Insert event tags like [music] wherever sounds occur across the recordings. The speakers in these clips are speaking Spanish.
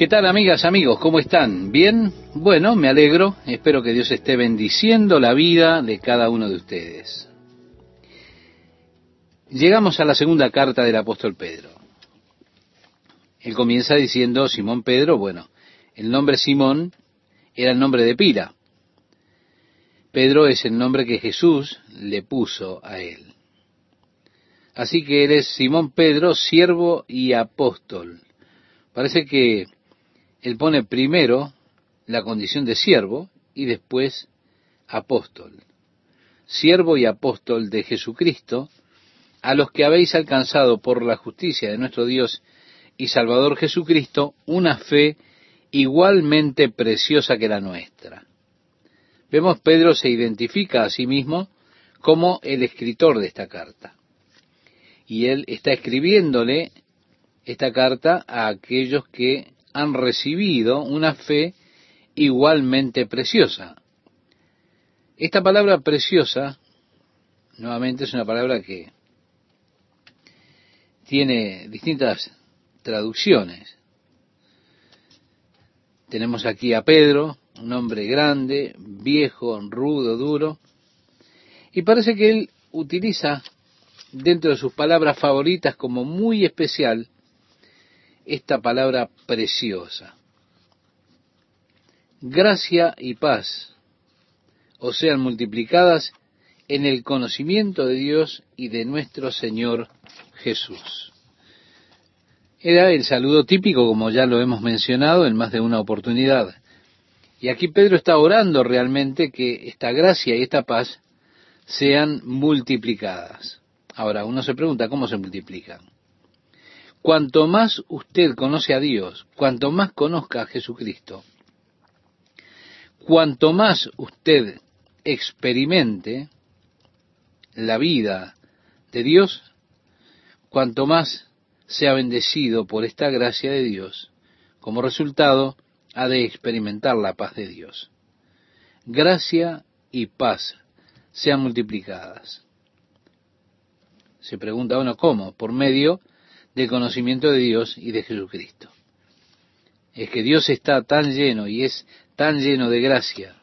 ¿Qué tal amigas, amigos? ¿Cómo están? ¿Bien? Bueno, me alegro. Espero que Dios esté bendiciendo la vida de cada uno de ustedes. Llegamos a la segunda carta del apóstol Pedro. Él comienza diciendo Simón Pedro, bueno, el nombre Simón era el nombre de pila. Pedro es el nombre que Jesús le puso a él. Así que él es Simón Pedro, siervo y apóstol. Parece que él pone primero la condición de siervo y después apóstol. Siervo y apóstol de Jesucristo, a los que habéis alcanzado por la justicia de nuestro Dios y Salvador Jesucristo una fe igualmente preciosa que la nuestra. Vemos Pedro se identifica a sí mismo como el escritor de esta carta. Y él está escribiéndole esta carta a aquellos que han recibido una fe igualmente preciosa. Esta palabra preciosa, nuevamente, es una palabra que tiene distintas traducciones. Tenemos aquí a Pedro, un hombre grande, viejo, rudo, duro, y parece que él utiliza dentro de sus palabras favoritas como muy especial esta palabra preciosa. Gracia y paz o sean multiplicadas en el conocimiento de Dios y de nuestro Señor Jesús. Era el saludo típico, como ya lo hemos mencionado en más de una oportunidad. Y aquí Pedro está orando realmente que esta gracia y esta paz sean multiplicadas. Ahora, uno se pregunta, ¿cómo se multiplican? Cuanto más usted conoce a Dios, cuanto más conozca a Jesucristo, cuanto más usted experimente la vida de Dios, cuanto más sea bendecido por esta gracia de Dios, como resultado ha de experimentar la paz de Dios. Gracia y paz sean multiplicadas. Se pregunta uno cómo, por medio del conocimiento de Dios y de Jesucristo. Es que Dios está tan lleno y es tan lleno de gracia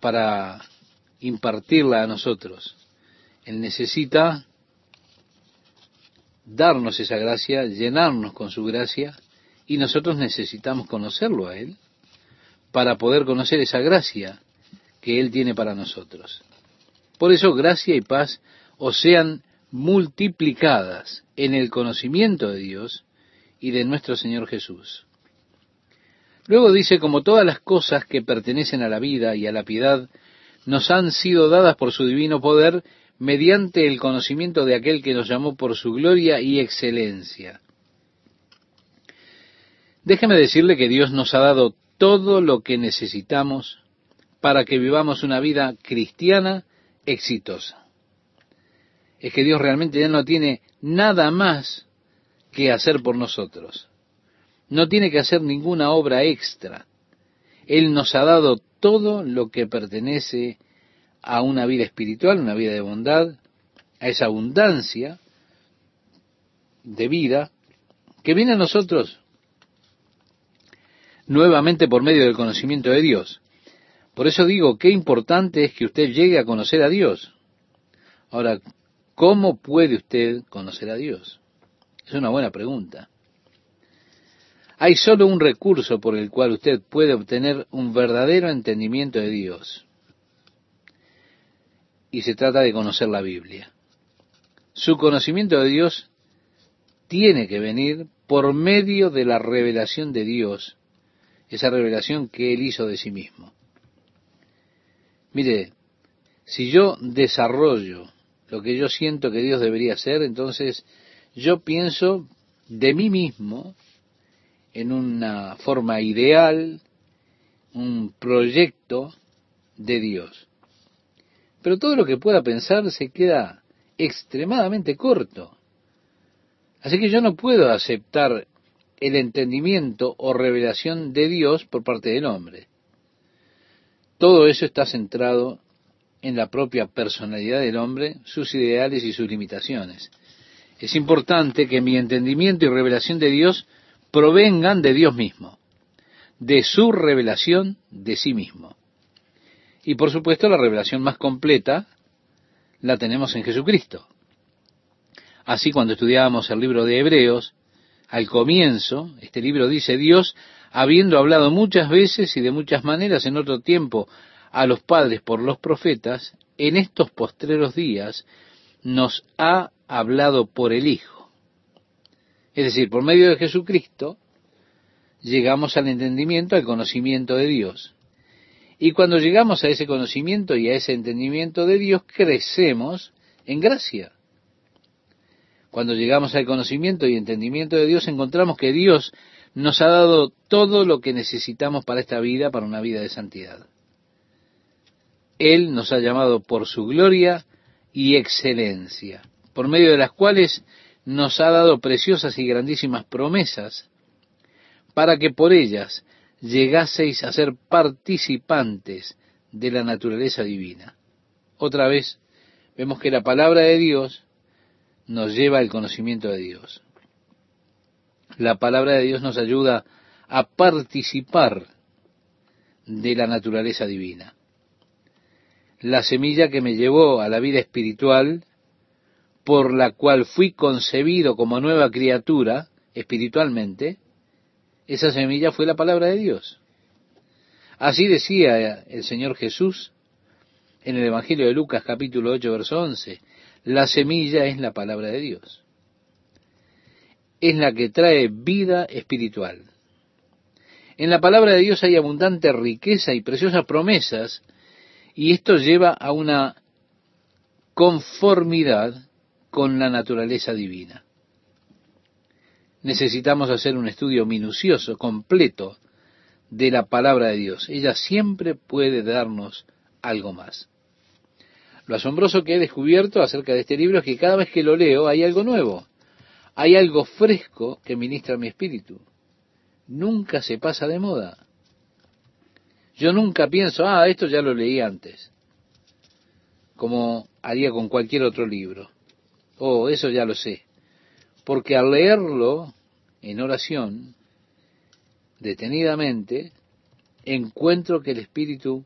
para impartirla a nosotros. Él necesita darnos esa gracia, llenarnos con su gracia, y nosotros necesitamos conocerlo a Él para poder conocer esa gracia que Él tiene para nosotros. Por eso gracia y paz os sean multiplicadas en el conocimiento de Dios y de nuestro Señor Jesús. Luego dice, como todas las cosas que pertenecen a la vida y a la piedad nos han sido dadas por su divino poder mediante el conocimiento de aquel que nos llamó por su gloria y excelencia. Déjeme decirle que Dios nos ha dado todo lo que necesitamos para que vivamos una vida cristiana exitosa es que Dios realmente ya no tiene nada más que hacer por nosotros. No tiene que hacer ninguna obra extra. Él nos ha dado todo lo que pertenece a una vida espiritual, una vida de bondad, a esa abundancia de vida que viene a nosotros nuevamente por medio del conocimiento de Dios. Por eso digo, qué importante es que usted llegue a conocer a Dios. Ahora, ¿Cómo puede usted conocer a Dios? Es una buena pregunta. Hay solo un recurso por el cual usted puede obtener un verdadero entendimiento de Dios. Y se trata de conocer la Biblia. Su conocimiento de Dios tiene que venir por medio de la revelación de Dios, esa revelación que Él hizo de sí mismo. Mire, si yo desarrollo lo que yo siento que Dios debería hacer, entonces yo pienso de mí mismo en una forma ideal, un proyecto de Dios. Pero todo lo que pueda pensar se queda extremadamente corto. Así que yo no puedo aceptar el entendimiento o revelación de Dios por parte del hombre. Todo eso está centrado en la propia personalidad del hombre, sus ideales y sus limitaciones. Es importante que mi entendimiento y revelación de Dios provengan de Dios mismo, de su revelación de sí mismo. Y por supuesto la revelación más completa la tenemos en Jesucristo. Así cuando estudiábamos el libro de Hebreos, al comienzo, este libro dice, Dios, habiendo hablado muchas veces y de muchas maneras en otro tiempo a los padres por los profetas, en estos postreros días nos ha hablado por el Hijo. Es decir, por medio de Jesucristo llegamos al entendimiento, al conocimiento de Dios. Y cuando llegamos a ese conocimiento y a ese entendimiento de Dios, crecemos en gracia. Cuando llegamos al conocimiento y entendimiento de Dios, encontramos que Dios nos ha dado todo lo que necesitamos para esta vida, para una vida de santidad. Él nos ha llamado por su gloria y excelencia, por medio de las cuales nos ha dado preciosas y grandísimas promesas, para que por ellas llegaseis a ser participantes de la naturaleza divina. Otra vez vemos que la palabra de Dios nos lleva al conocimiento de Dios. La palabra de Dios nos ayuda a participar de la naturaleza divina. La semilla que me llevó a la vida espiritual, por la cual fui concebido como nueva criatura espiritualmente, esa semilla fue la palabra de Dios. Así decía el Señor Jesús en el Evangelio de Lucas capítulo 8, verso 11. La semilla es la palabra de Dios. Es la que trae vida espiritual. En la palabra de Dios hay abundante riqueza y preciosas promesas, y esto lleva a una conformidad con la naturaleza divina necesitamos hacer un estudio minucioso, completo, de la palabra de Dios. Ella siempre puede darnos algo más. Lo asombroso que he descubierto acerca de este libro es que cada vez que lo leo hay algo nuevo, hay algo fresco que ministra mi espíritu. Nunca se pasa de moda. Yo nunca pienso, ah, esto ya lo leí antes, como haría con cualquier otro libro. Oh, eso ya lo sé. Porque al leerlo en oración, detenidamente, encuentro que el Espíritu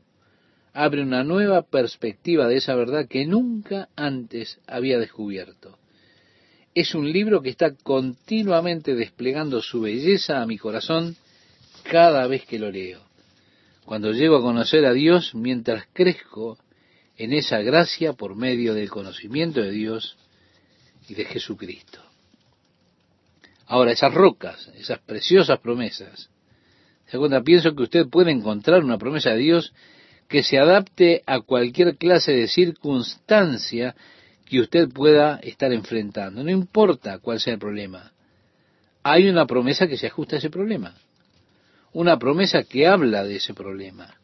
abre una nueva perspectiva de esa verdad que nunca antes había descubierto. Es un libro que está continuamente desplegando su belleza a mi corazón cada vez que lo leo. Cuando llego a conocer a Dios mientras crezco en esa gracia por medio del conocimiento de Dios y de Jesucristo. Ahora, esas rocas, esas preciosas promesas. Segunda, pienso que usted puede encontrar una promesa de Dios que se adapte a cualquier clase de circunstancia que usted pueda estar enfrentando. No importa cuál sea el problema. Hay una promesa que se ajusta a ese problema. Una promesa que habla de ese problema.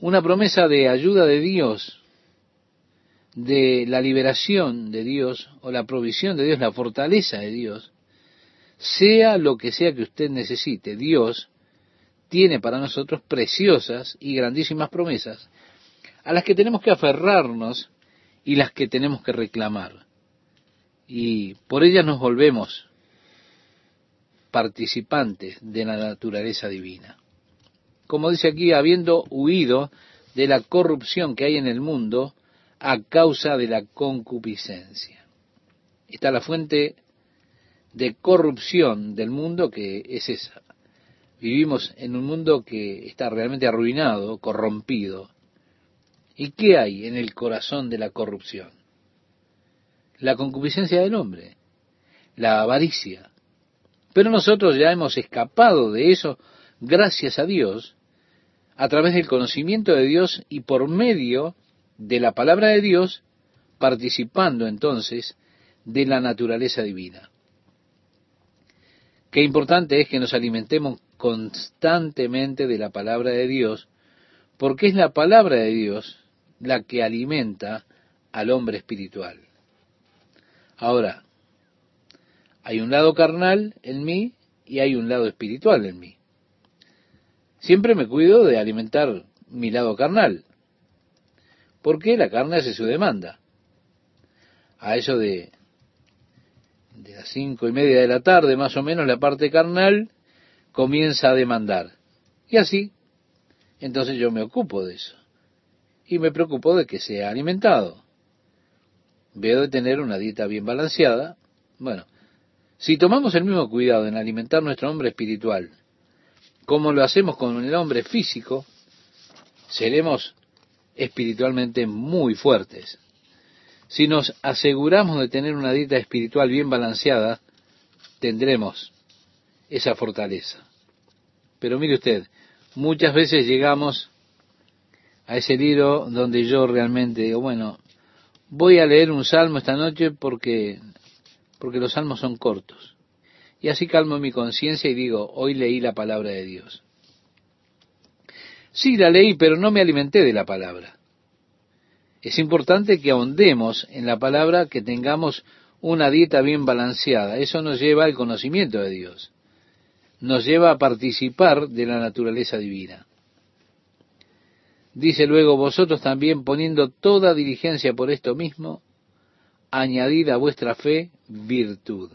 Una promesa de ayuda de Dios, de la liberación de Dios o la provisión de Dios, la fortaleza de Dios sea lo que sea que usted necesite, Dios tiene para nosotros preciosas y grandísimas promesas a las que tenemos que aferrarnos y las que tenemos que reclamar. Y por ellas nos volvemos participantes de la naturaleza divina. Como dice aquí, habiendo huido de la corrupción que hay en el mundo a causa de la concupiscencia. Está la fuente de corrupción del mundo que es esa. Vivimos en un mundo que está realmente arruinado, corrompido. ¿Y qué hay en el corazón de la corrupción? La concupiscencia del hombre, la avaricia. Pero nosotros ya hemos escapado de eso, gracias a Dios, a través del conocimiento de Dios y por medio de la palabra de Dios, participando entonces de la naturaleza divina. Qué importante es que nos alimentemos constantemente de la palabra de Dios, porque es la palabra de Dios la que alimenta al hombre espiritual. Ahora, hay un lado carnal en mí y hay un lado espiritual en mí. Siempre me cuido de alimentar mi lado carnal, porque la carne hace su demanda. A eso de de las cinco y media de la tarde, más o menos, la parte carnal comienza a demandar. Y así, entonces yo me ocupo de eso. Y me preocupo de que sea alimentado. Veo de tener una dieta bien balanceada. Bueno, si tomamos el mismo cuidado en alimentar nuestro hombre espiritual, como lo hacemos con el hombre físico, seremos espiritualmente muy fuertes. Si nos aseguramos de tener una dieta espiritual bien balanceada, tendremos esa fortaleza. Pero mire usted, muchas veces llegamos a ese libro donde yo realmente digo, bueno, voy a leer un salmo esta noche porque, porque los salmos son cortos. Y así calmo mi conciencia y digo, hoy leí la palabra de Dios. Sí, la leí, pero no me alimenté de la palabra. Es importante que ahondemos en la palabra, que tengamos una dieta bien balanceada. Eso nos lleva al conocimiento de Dios. Nos lleva a participar de la naturaleza divina. Dice luego, vosotros también poniendo toda diligencia por esto mismo, añadid a vuestra fe virtud.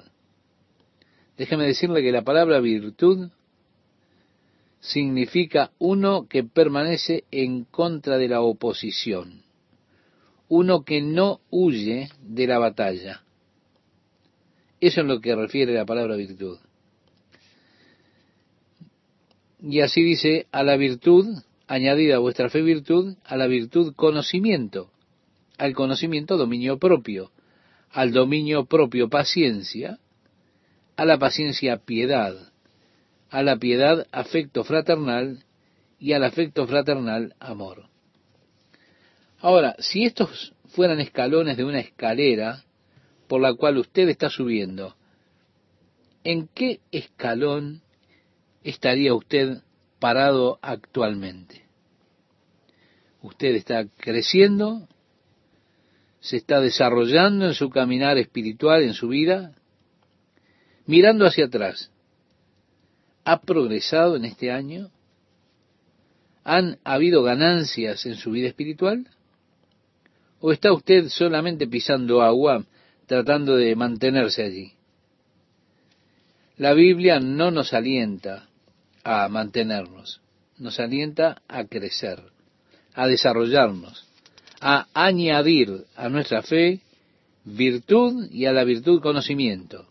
Déjeme decirle que la palabra virtud significa uno que permanece en contra de la oposición uno que no huye de la batalla. Eso es lo que refiere la palabra virtud. Y así dice, a la virtud, añadida a vuestra fe virtud, a la virtud conocimiento, al conocimiento dominio propio, al dominio propio paciencia, a la paciencia piedad, a la piedad afecto fraternal y al afecto fraternal amor. Ahora, si estos fueran escalones de una escalera por la cual usted está subiendo, ¿en qué escalón estaría usted parado actualmente? Usted está creciendo, se está desarrollando en su caminar espiritual, en su vida, mirando hacia atrás. ¿Ha progresado en este año? ¿Han habido ganancias en su vida espiritual? ¿O está usted solamente pisando agua, tratando de mantenerse allí? La Biblia no nos alienta a mantenernos, nos alienta a crecer, a desarrollarnos, a añadir a nuestra fe virtud y a la virtud conocimiento.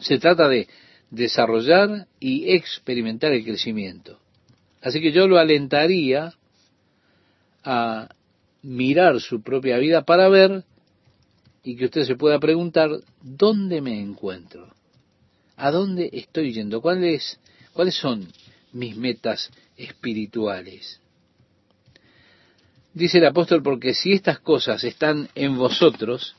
Se trata de desarrollar y experimentar el crecimiento. Así que yo lo alentaría a mirar su propia vida para ver y que usted se pueda preguntar, ¿dónde me encuentro? ¿A dónde estoy yendo? ¿Cuáles, cuáles son mis metas espirituales? Dice el apóstol, porque si estas cosas están en vosotros,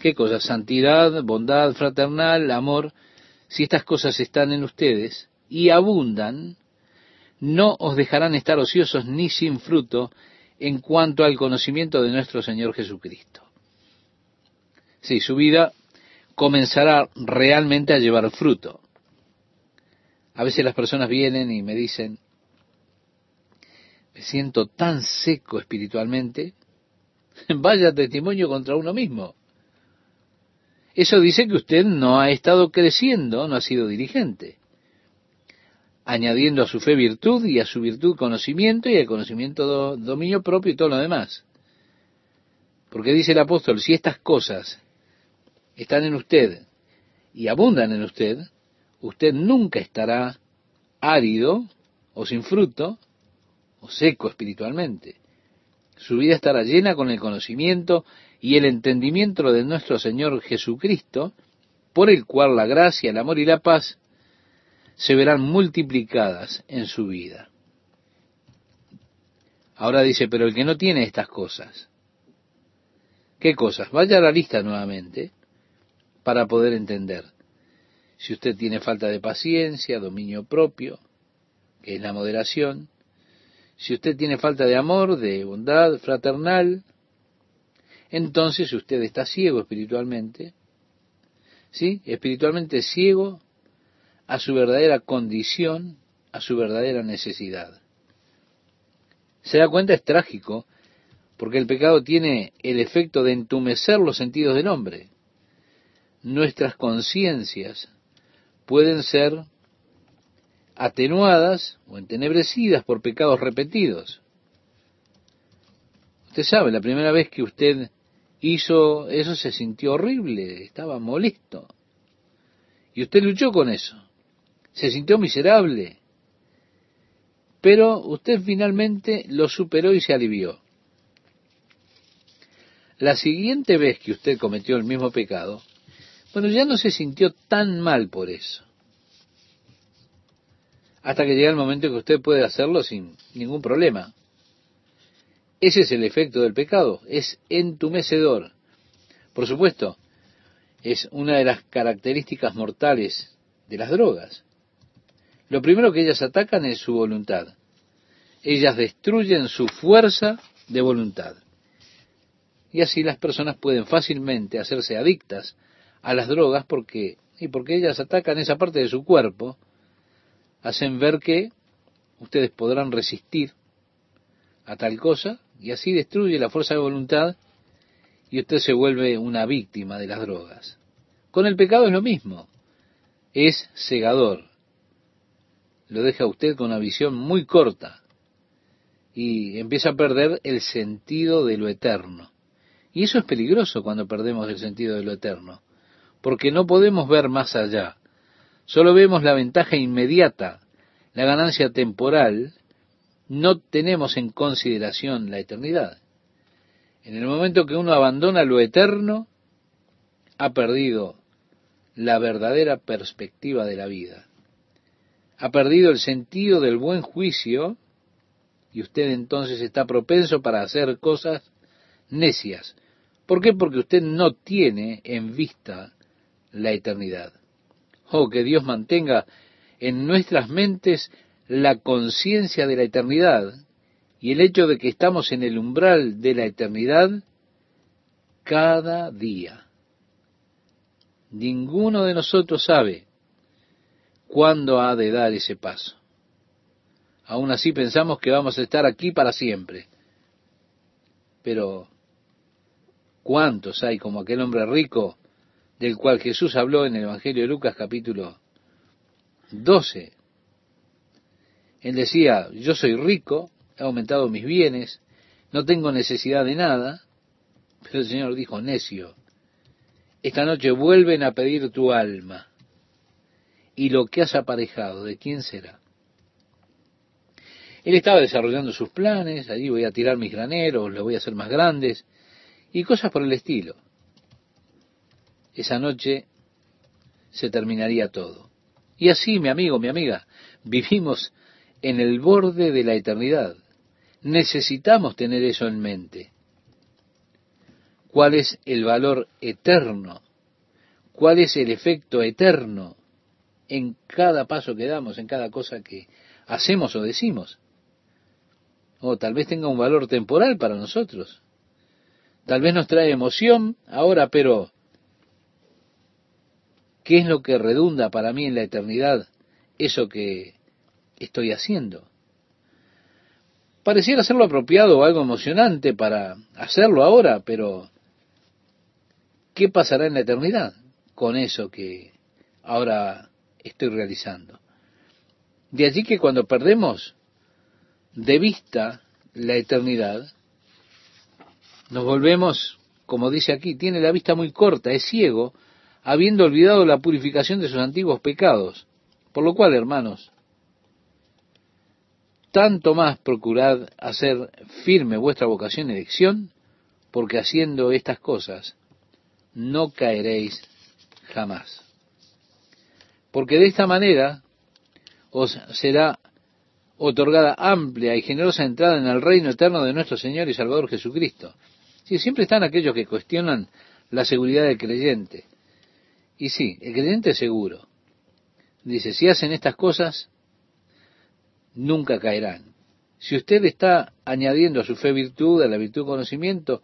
¿qué cosas? Santidad, bondad fraternal, amor, si estas cosas están en ustedes y abundan, no os dejarán estar ociosos ni sin fruto en cuanto al conocimiento de nuestro Señor Jesucristo. Sí, su vida comenzará realmente a llevar fruto. A veces las personas vienen y me dicen, me siento tan seco espiritualmente, [laughs] vaya testimonio contra uno mismo. Eso dice que usted no ha estado creciendo, no ha sido dirigente añadiendo a su fe virtud y a su virtud conocimiento y al conocimiento dominio propio y todo lo demás. Porque dice el apóstol, si estas cosas están en usted y abundan en usted, usted nunca estará árido o sin fruto seco espiritualmente. Su vida estará llena con el conocimiento y el entendimiento de nuestro Señor Jesucristo, por el cual la gracia, el amor y la paz se verán multiplicadas en su vida. Ahora dice, pero el que no tiene estas cosas, ¿qué cosas? Vaya a la lista nuevamente para poder entender. Si usted tiene falta de paciencia, dominio propio, que es la moderación, si usted tiene falta de amor, de bondad fraternal, entonces usted está ciego espiritualmente, ¿sí? Espiritualmente ciego a su verdadera condición, a su verdadera necesidad. Se da cuenta, es trágico, porque el pecado tiene el efecto de entumecer los sentidos del hombre. nuestras conciencias pueden ser atenuadas o entenebrecidas por pecados repetidos. Usted sabe, la primera vez que usted hizo eso se sintió horrible, estaba molesto. Y usted luchó con eso. Se sintió miserable. Pero usted finalmente lo superó y se alivió. La siguiente vez que usted cometió el mismo pecado, bueno, ya no se sintió tan mal por eso. Hasta que llega el momento que usted puede hacerlo sin ningún problema. Ese es el efecto del pecado, es entumecedor. Por supuesto, es una de las características mortales de las drogas. Lo primero que ellas atacan es su voluntad. Ellas destruyen su fuerza de voluntad. Y así las personas pueden fácilmente hacerse adictas a las drogas porque y porque ellas atacan esa parte de su cuerpo, hacen ver que ustedes podrán resistir a tal cosa y así destruye la fuerza de voluntad y usted se vuelve una víctima de las drogas. Con el pecado es lo mismo, es cegador, lo deja usted con una visión muy corta y empieza a perder el sentido de lo eterno. Y eso es peligroso cuando perdemos el sentido de lo eterno, porque no podemos ver más allá, solo vemos la ventaja inmediata, la ganancia temporal, no tenemos en consideración la eternidad. En el momento que uno abandona lo eterno, ha perdido la verdadera perspectiva de la vida. Ha perdido el sentido del buen juicio y usted entonces está propenso para hacer cosas necias. ¿Por qué? Porque usted no tiene en vista la eternidad. Oh, que Dios mantenga en nuestras mentes la conciencia de la eternidad y el hecho de que estamos en el umbral de la eternidad cada día. Ninguno de nosotros sabe cuándo ha de dar ese paso. Aún así pensamos que vamos a estar aquí para siempre. Pero, ¿cuántos hay como aquel hombre rico del cual Jesús habló en el Evangelio de Lucas capítulo 12? Él decía, yo soy rico, he aumentado mis bienes, no tengo necesidad de nada, pero el Señor dijo, necio, esta noche vuelven a pedir tu alma, y lo que has aparejado, ¿de quién será? Él estaba desarrollando sus planes, allí voy a tirar mis graneros, los voy a hacer más grandes, y cosas por el estilo. Esa noche se terminaría todo. Y así, mi amigo, mi amiga, vivimos en el borde de la eternidad. Necesitamos tener eso en mente. ¿Cuál es el valor eterno? ¿Cuál es el efecto eterno en cada paso que damos, en cada cosa que hacemos o decimos? O tal vez tenga un valor temporal para nosotros. Tal vez nos trae emoción ahora, pero ¿qué es lo que redunda para mí en la eternidad? Eso que estoy haciendo. Pareciera ser lo apropiado o algo emocionante para hacerlo ahora, pero ¿qué pasará en la eternidad con eso que ahora estoy realizando? De allí que cuando perdemos de vista la eternidad, nos volvemos, como dice aquí, tiene la vista muy corta, es ciego, habiendo olvidado la purificación de sus antiguos pecados. Por lo cual, hermanos, tanto más procurad hacer firme vuestra vocación y elección, porque haciendo estas cosas no caeréis jamás. Porque de esta manera os será otorgada amplia y generosa entrada en el reino eterno de nuestro Señor y Salvador Jesucristo. Sí, siempre están aquellos que cuestionan la seguridad del creyente. Y sí, el creyente es seguro. Dice, si hacen estas cosas, nunca caerán. Si usted está añadiendo a su fe virtud, a la virtud conocimiento,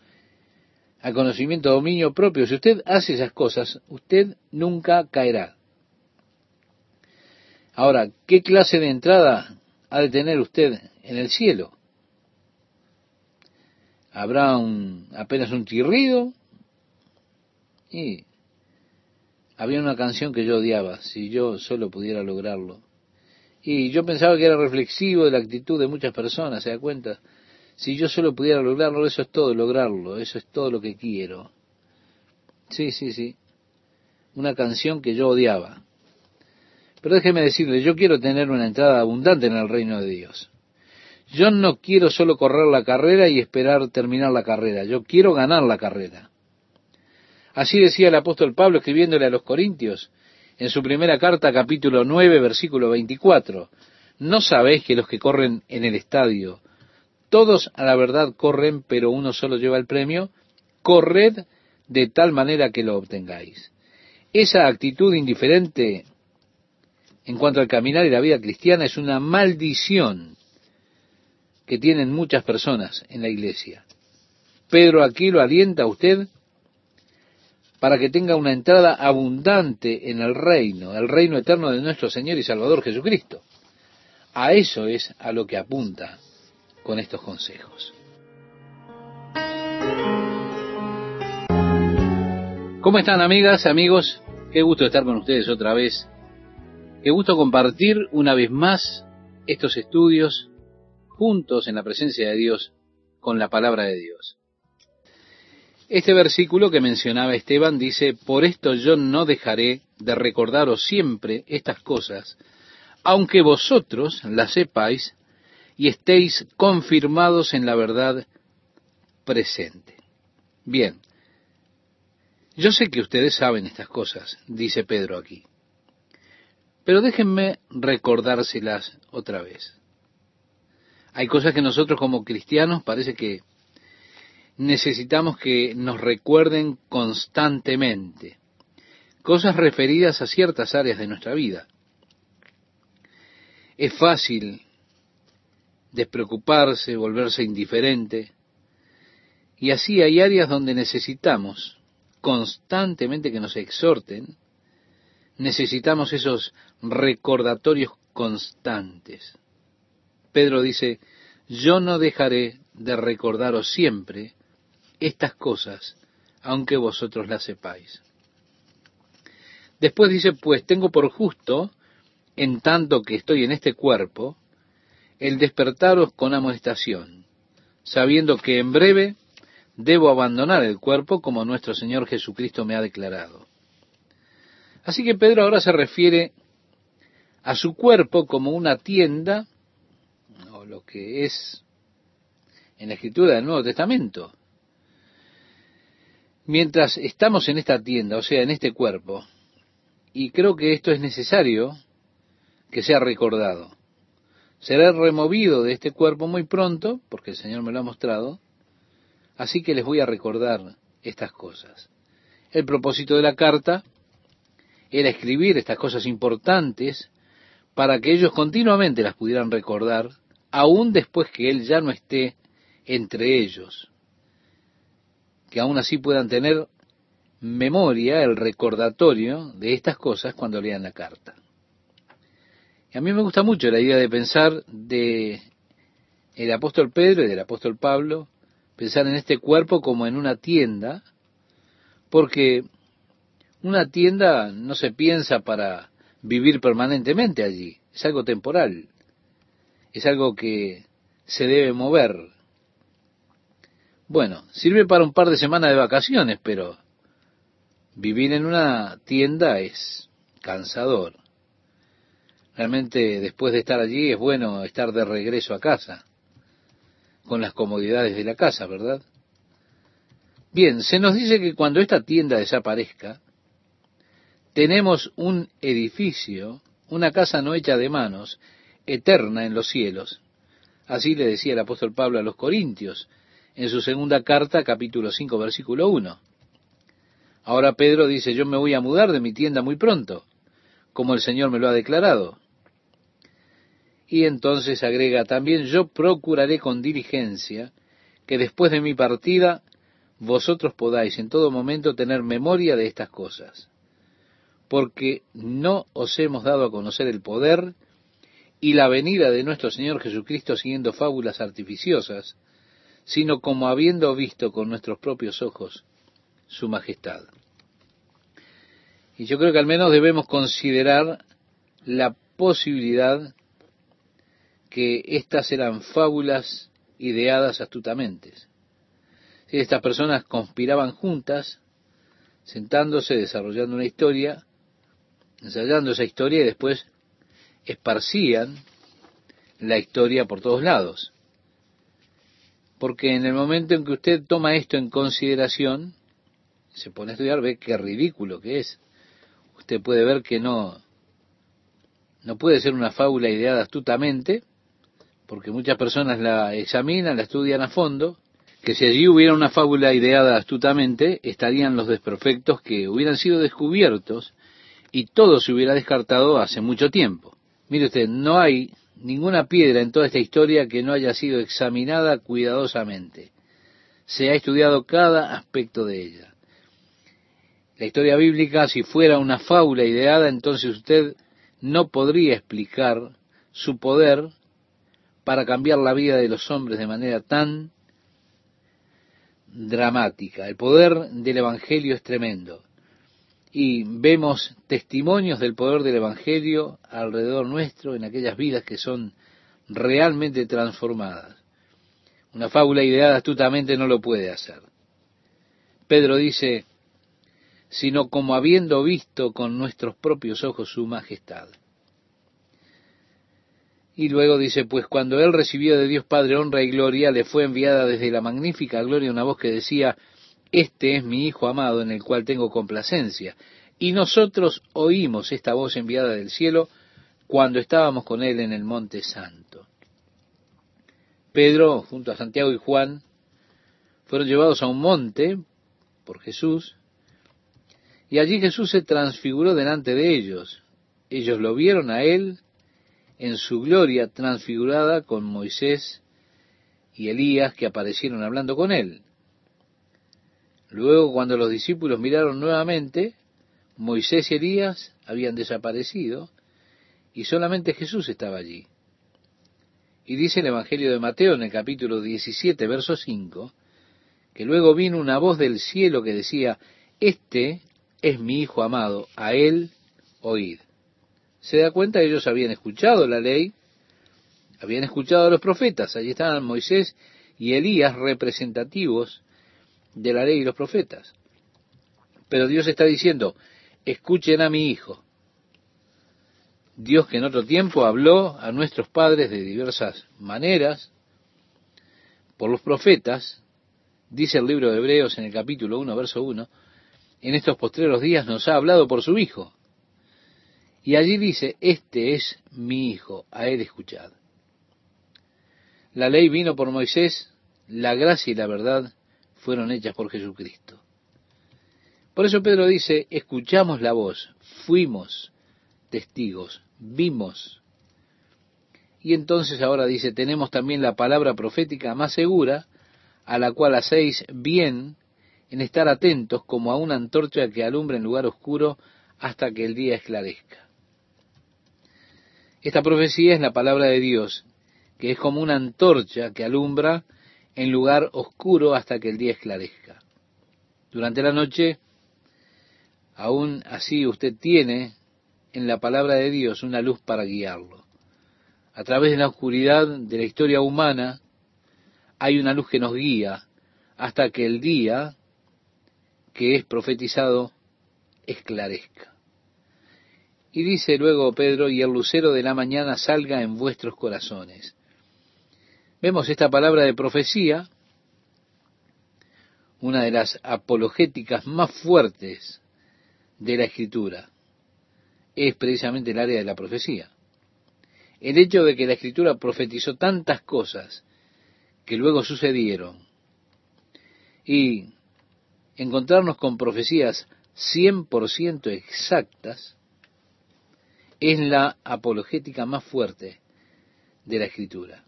al conocimiento dominio propio, si usted hace esas cosas, usted nunca caerá. Ahora, ¿qué clase de entrada ha de tener usted en el cielo? ¿Habrá un, apenas un chirrido? Y había una canción que yo odiaba, si yo solo pudiera lograrlo. Y yo pensaba que era reflexivo de la actitud de muchas personas, ¿se da cuenta? Si yo solo pudiera lograrlo, eso es todo, lograrlo, eso es todo lo que quiero. Sí, sí, sí. Una canción que yo odiaba. Pero déjeme decirle, yo quiero tener una entrada abundante en el reino de Dios. Yo no quiero solo correr la carrera y esperar terminar la carrera, yo quiero ganar la carrera. Así decía el apóstol Pablo escribiéndole a los Corintios en su primera carta, capítulo 9, versículo 24. ¿No sabéis que los que corren en el estadio, todos a la verdad corren, pero uno solo lleva el premio? Corred de tal manera que lo obtengáis. Esa actitud indiferente en cuanto al caminar y la vida cristiana es una maldición que tienen muchas personas en la iglesia. Pedro aquí lo alienta a usted para que tenga una entrada abundante en el reino, el reino eterno de nuestro Señor y Salvador Jesucristo. A eso es a lo que apunta con estos consejos. ¿Cómo están amigas, amigos? Qué gusto estar con ustedes otra vez. Qué gusto compartir una vez más estos estudios juntos en la presencia de Dios con la palabra de Dios. Este versículo que mencionaba Esteban dice, por esto yo no dejaré de recordaros siempre estas cosas, aunque vosotros las sepáis y estéis confirmados en la verdad presente. Bien, yo sé que ustedes saben estas cosas, dice Pedro aquí, pero déjenme recordárselas otra vez. Hay cosas que nosotros como cristianos parece que necesitamos que nos recuerden constantemente cosas referidas a ciertas áreas de nuestra vida. Es fácil despreocuparse, volverse indiferente, y así hay áreas donde necesitamos constantemente que nos exhorten, necesitamos esos recordatorios constantes. Pedro dice, yo no dejaré de recordaros siempre estas cosas, aunque vosotros las sepáis. Después dice, pues tengo por justo, en tanto que estoy en este cuerpo, el despertaros con amonestación, sabiendo que en breve debo abandonar el cuerpo como nuestro Señor Jesucristo me ha declarado. Así que Pedro ahora se refiere a su cuerpo como una tienda, o lo que es en la escritura del Nuevo Testamento, mientras estamos en esta tienda, o sea, en este cuerpo, y creo que esto es necesario que sea recordado. Será removido de este cuerpo muy pronto, porque el Señor me lo ha mostrado, así que les voy a recordar estas cosas. El propósito de la carta era escribir estas cosas importantes para que ellos continuamente las pudieran recordar, aún después que Él ya no esté entre ellos que aún así puedan tener memoria, el recordatorio de estas cosas cuando lean la carta. Y a mí me gusta mucho la idea de pensar de el apóstol Pedro y del apóstol Pablo, pensar en este cuerpo como en una tienda, porque una tienda no se piensa para vivir permanentemente allí, es algo temporal, es algo que se debe mover, bueno, sirve para un par de semanas de vacaciones, pero vivir en una tienda es cansador. Realmente después de estar allí es bueno estar de regreso a casa, con las comodidades de la casa, ¿verdad? Bien, se nos dice que cuando esta tienda desaparezca, tenemos un edificio, una casa no hecha de manos, eterna en los cielos. Así le decía el apóstol Pablo a los Corintios, en su segunda carta, capítulo 5, versículo 1. Ahora Pedro dice, yo me voy a mudar de mi tienda muy pronto, como el Señor me lo ha declarado. Y entonces agrega también, yo procuraré con diligencia que después de mi partida vosotros podáis en todo momento tener memoria de estas cosas, porque no os hemos dado a conocer el poder y la venida de nuestro Señor Jesucristo siguiendo fábulas artificiosas, sino como habiendo visto con nuestros propios ojos su majestad. Y yo creo que al menos debemos considerar la posibilidad que estas eran fábulas ideadas astutamente. Si estas personas conspiraban juntas, sentándose, desarrollando una historia, ensayando esa historia y después esparcían la historia por todos lados. Porque en el momento en que usted toma esto en consideración, se pone a estudiar, ve qué ridículo que es. Usted puede ver que no, no puede ser una fábula ideada astutamente, porque muchas personas la examinan, la estudian a fondo, que si allí hubiera una fábula ideada astutamente, estarían los desperfectos que hubieran sido descubiertos y todo se hubiera descartado hace mucho tiempo. Mire usted, no hay ninguna piedra en toda esta historia que no haya sido examinada cuidadosamente. Se ha estudiado cada aspecto de ella. La historia bíblica, si fuera una fábula ideada, entonces usted no podría explicar su poder para cambiar la vida de los hombres de manera tan dramática. El poder del Evangelio es tremendo. Y vemos testimonios del poder del Evangelio alrededor nuestro en aquellas vidas que son realmente transformadas. Una fábula ideada astutamente no lo puede hacer. Pedro dice, sino como habiendo visto con nuestros propios ojos su majestad. Y luego dice, pues cuando él recibió de Dios Padre honra y gloria, le fue enviada desde la magnífica gloria una voz que decía, Este es mi Hijo amado en el cual tengo complacencia. Y nosotros oímos esta voz enviada del cielo cuando estábamos con él en el monte santo. Pedro, junto a Santiago y Juan, fueron llevados a un monte por Jesús, y allí Jesús se transfiguró delante de ellos. Ellos lo vieron a él en su gloria transfigurada con Moisés y Elías que aparecieron hablando con él. Luego, cuando los discípulos miraron nuevamente, Moisés y Elías habían desaparecido y solamente Jesús estaba allí. Y dice el Evangelio de Mateo en el capítulo 17, verso 5, que luego vino una voz del cielo que decía, Este es mi Hijo amado, a él oíd. Se da cuenta, ellos habían escuchado la ley, habían escuchado a los profetas, allí estaban Moisés y Elías representativos de la ley y los profetas. Pero Dios está diciendo, escuchen a mi Hijo. Dios que en otro tiempo habló a nuestros padres de diversas maneras, por los profetas, dice el libro de Hebreos en el capítulo 1, verso 1, en estos postreros días nos ha hablado por su Hijo. Y allí dice, este es mi Hijo, a él escuchad. La ley vino por Moisés, la gracia y la verdad fueron hechas por Jesucristo. Por eso Pedro dice, escuchamos la voz, fuimos testigos, vimos. Y entonces ahora dice, tenemos también la palabra profética más segura, a la cual hacéis bien en estar atentos como a una antorcha que alumbra en lugar oscuro hasta que el día esclarezca. Esta profecía es la palabra de Dios, que es como una antorcha que alumbra en lugar oscuro hasta que el día esclarezca. Durante la noche, aún así usted tiene en la palabra de Dios una luz para guiarlo. A través de la oscuridad de la historia humana hay una luz que nos guía hasta que el día que es profetizado esclarezca. Y dice luego Pedro, y el lucero de la mañana salga en vuestros corazones. Vemos esta palabra de profecía, una de las apologéticas más fuertes de la escritura. Es precisamente el área de la profecía. El hecho de que la escritura profetizó tantas cosas que luego sucedieron y encontrarnos con profecías 100% exactas es la apologética más fuerte de la escritura.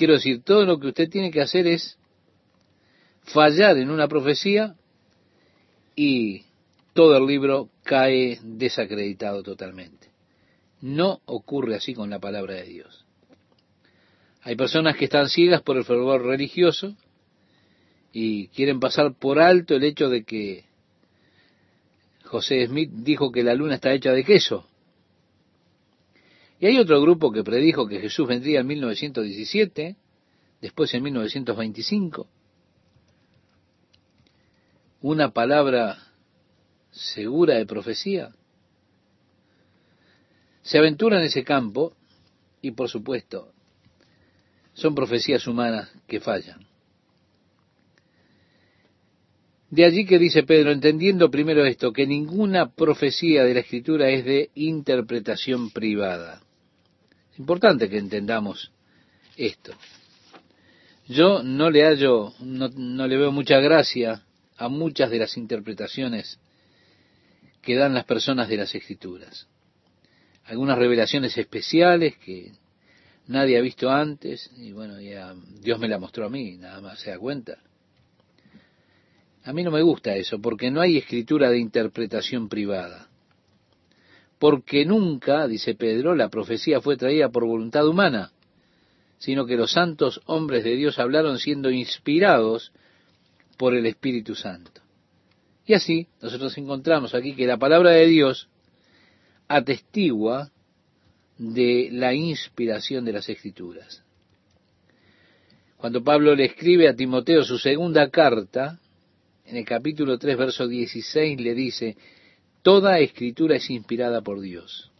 Quiero decir, todo lo que usted tiene que hacer es fallar en una profecía y todo el libro cae desacreditado totalmente. No ocurre así con la palabra de Dios. Hay personas que están ciegas por el fervor religioso, y quieren pasar por alto el hecho de que José Smith dijo que la luna está hecha de queso. Y hay otro grupo que predijo que Jesús vendría en 1917, después en 1925. Una palabra segura de profecía. Se aventura en ese campo y por supuesto son profecías humanas que fallan. De allí que dice Pedro, entendiendo primero esto, que ninguna profecía de la Escritura es de interpretación privada. Importante que entendamos esto. Yo no le hallo, no, no le veo mucha gracia a muchas de las interpretaciones que dan las personas de las Escrituras. Algunas revelaciones especiales que nadie ha visto antes, y bueno, ya Dios me la mostró a mí, nada más se da cuenta. A mí no me gusta eso, porque no hay escritura de interpretación privada. Porque nunca, dice Pedro, la profecía fue traída por voluntad humana, sino que los santos hombres de Dios hablaron siendo inspirados por el Espíritu Santo. Y así nosotros encontramos aquí que la palabra de Dios atestigua de la inspiración de las Escrituras. Cuando Pablo le escribe a Timoteo su segunda carta, en el capítulo 3, verso 16, le dice, toda escritura es inspirada por Dios.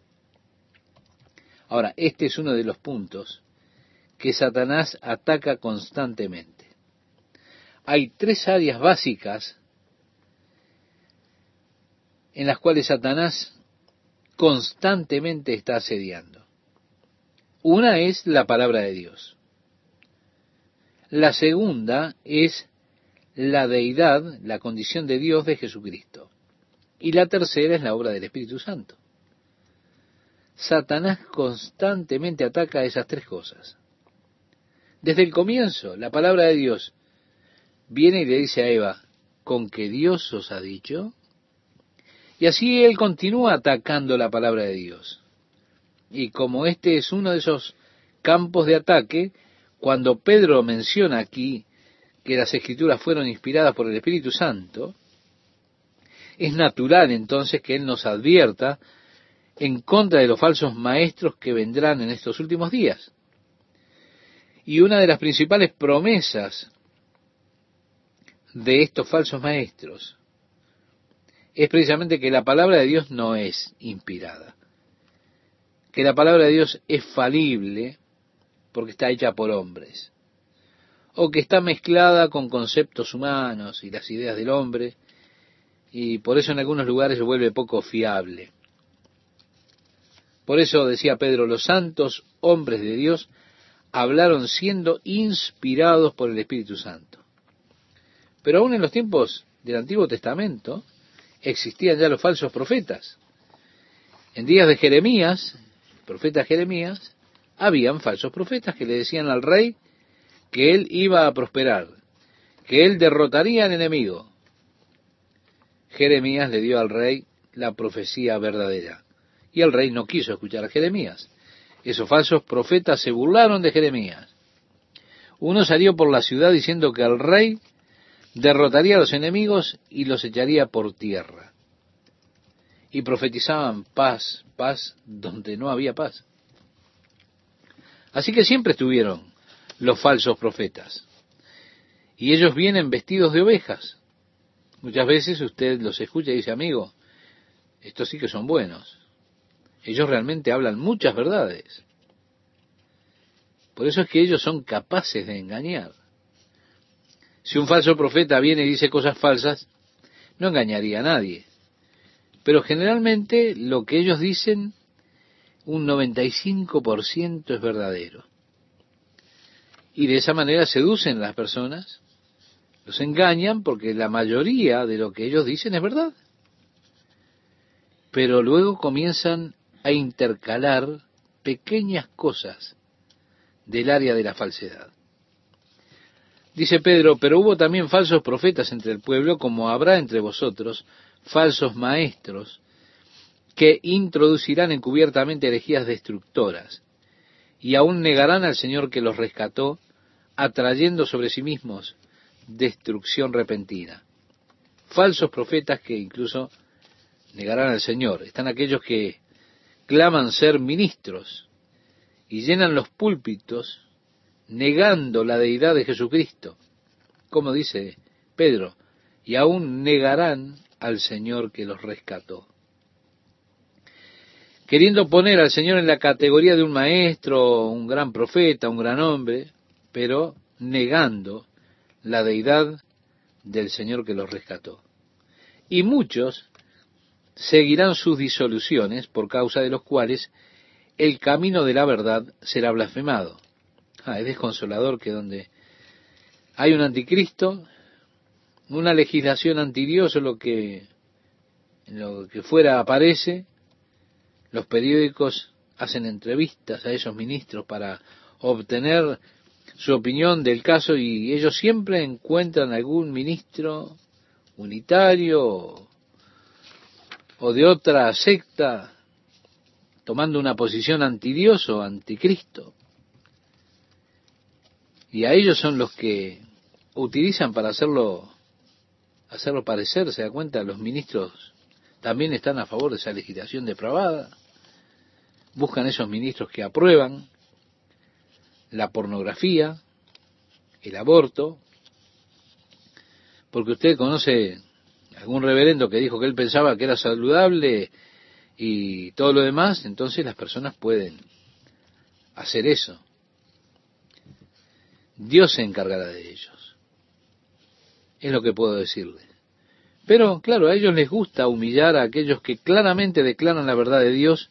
Ahora, este es uno de los puntos que Satanás ataca constantemente. Hay tres áreas básicas en las cuales Satanás constantemente está asediando. Una es la palabra de Dios. La segunda es la deidad, la condición de Dios de Jesucristo. Y la tercera es la obra del Espíritu Santo. Satanás constantemente ataca esas tres cosas. Desde el comienzo, la palabra de Dios viene y le dice a Eva, ¿con que Dios os ha dicho? Y así él continúa atacando la palabra de Dios. Y como este es uno de esos campos de ataque, cuando Pedro menciona aquí que las escrituras fueron inspiradas por el Espíritu Santo, es natural entonces que Él nos advierta en contra de los falsos maestros que vendrán en estos últimos días. Y una de las principales promesas de estos falsos maestros es precisamente que la palabra de Dios no es inspirada, que la palabra de Dios es falible porque está hecha por hombres o que está mezclada con conceptos humanos y las ideas del hombre, y por eso en algunos lugares se vuelve poco fiable. Por eso decía Pedro, los santos hombres de Dios hablaron siendo inspirados por el Espíritu Santo. Pero aún en los tiempos del Antiguo Testamento existían ya los falsos profetas. En días de Jeremías, profeta Jeremías, habían falsos profetas que le decían al rey que él iba a prosperar, que él derrotaría al enemigo. Jeremías le dio al rey la profecía verdadera. Y el rey no quiso escuchar a Jeremías. Esos falsos profetas se burlaron de Jeremías. Uno salió por la ciudad diciendo que el rey derrotaría a los enemigos y los echaría por tierra. Y profetizaban paz, paz donde no había paz. Así que siempre estuvieron los falsos profetas. Y ellos vienen vestidos de ovejas. Muchas veces usted los escucha y dice, amigo, estos sí que son buenos. Ellos realmente hablan muchas verdades. Por eso es que ellos son capaces de engañar. Si un falso profeta viene y dice cosas falsas, no engañaría a nadie. Pero generalmente lo que ellos dicen, un 95% es verdadero y de esa manera seducen a las personas, los engañan porque la mayoría de lo que ellos dicen es verdad. Pero luego comienzan a intercalar pequeñas cosas del área de la falsedad. Dice Pedro, pero hubo también falsos profetas entre el pueblo, como habrá entre vosotros falsos maestros, que introducirán encubiertamente herejías destructoras y aún negarán al Señor que los rescató, atrayendo sobre sí mismos destrucción repentina. Falsos profetas que incluso negarán al Señor. Están aquellos que claman ser ministros y llenan los púlpitos negando la deidad de Jesucristo. Como dice Pedro, y aún negarán al Señor que los rescató. Queriendo poner al Señor en la categoría de un maestro, un gran profeta, un gran hombre, pero negando la deidad del Señor que los rescató. Y muchos seguirán sus disoluciones por causa de los cuales el camino de la verdad será blasfemado. Ah, es desconsolador que donde hay un anticristo, una legislación antidios lo que, lo que fuera aparece, los periódicos hacen entrevistas a esos ministros para obtener su opinión del caso y ellos siempre encuentran algún ministro unitario o de otra secta tomando una posición antidios o anticristo. Y a ellos son los que utilizan para hacerlo hacerlo parecer, se da cuenta, los ministros también están a favor de esa legislación depravada. Buscan esos ministros que aprueban la pornografía, el aborto, porque usted conoce algún reverendo que dijo que él pensaba que era saludable y todo lo demás, entonces las personas pueden hacer eso. Dios se encargará de ellos. Es lo que puedo decirle. Pero, claro, a ellos les gusta humillar a aquellos que claramente declaran la verdad de Dios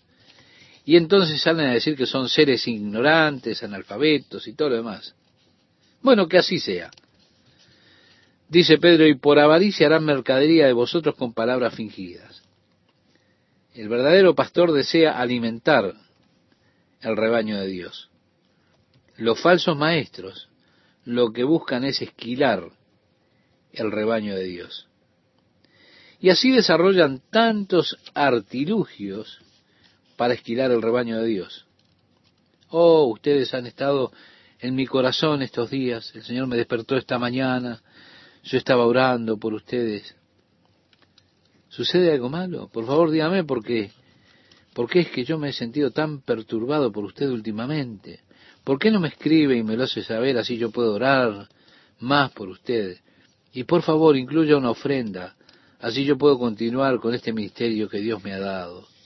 y entonces salen a decir que son seres ignorantes, analfabetos y todo lo demás. Bueno, que así sea. Dice Pedro, y por avaricia harán mercadería de vosotros con palabras fingidas. El verdadero pastor desea alimentar el rebaño de Dios. Los falsos maestros lo que buscan es esquilar el rebaño de Dios. Y así desarrollan tantos artilugios para esquilar el rebaño de Dios. Oh, ustedes han estado en mi corazón estos días, el Señor me despertó esta mañana, yo estaba orando por ustedes. ¿Sucede algo malo? Por favor, dígame por qué. ¿Por qué es que yo me he sentido tan perturbado por usted últimamente? ¿Por qué no me escribe y me lo hace saber así yo puedo orar más por usted? Y por favor, incluya una ofrenda, así yo puedo continuar con este ministerio que Dios me ha dado.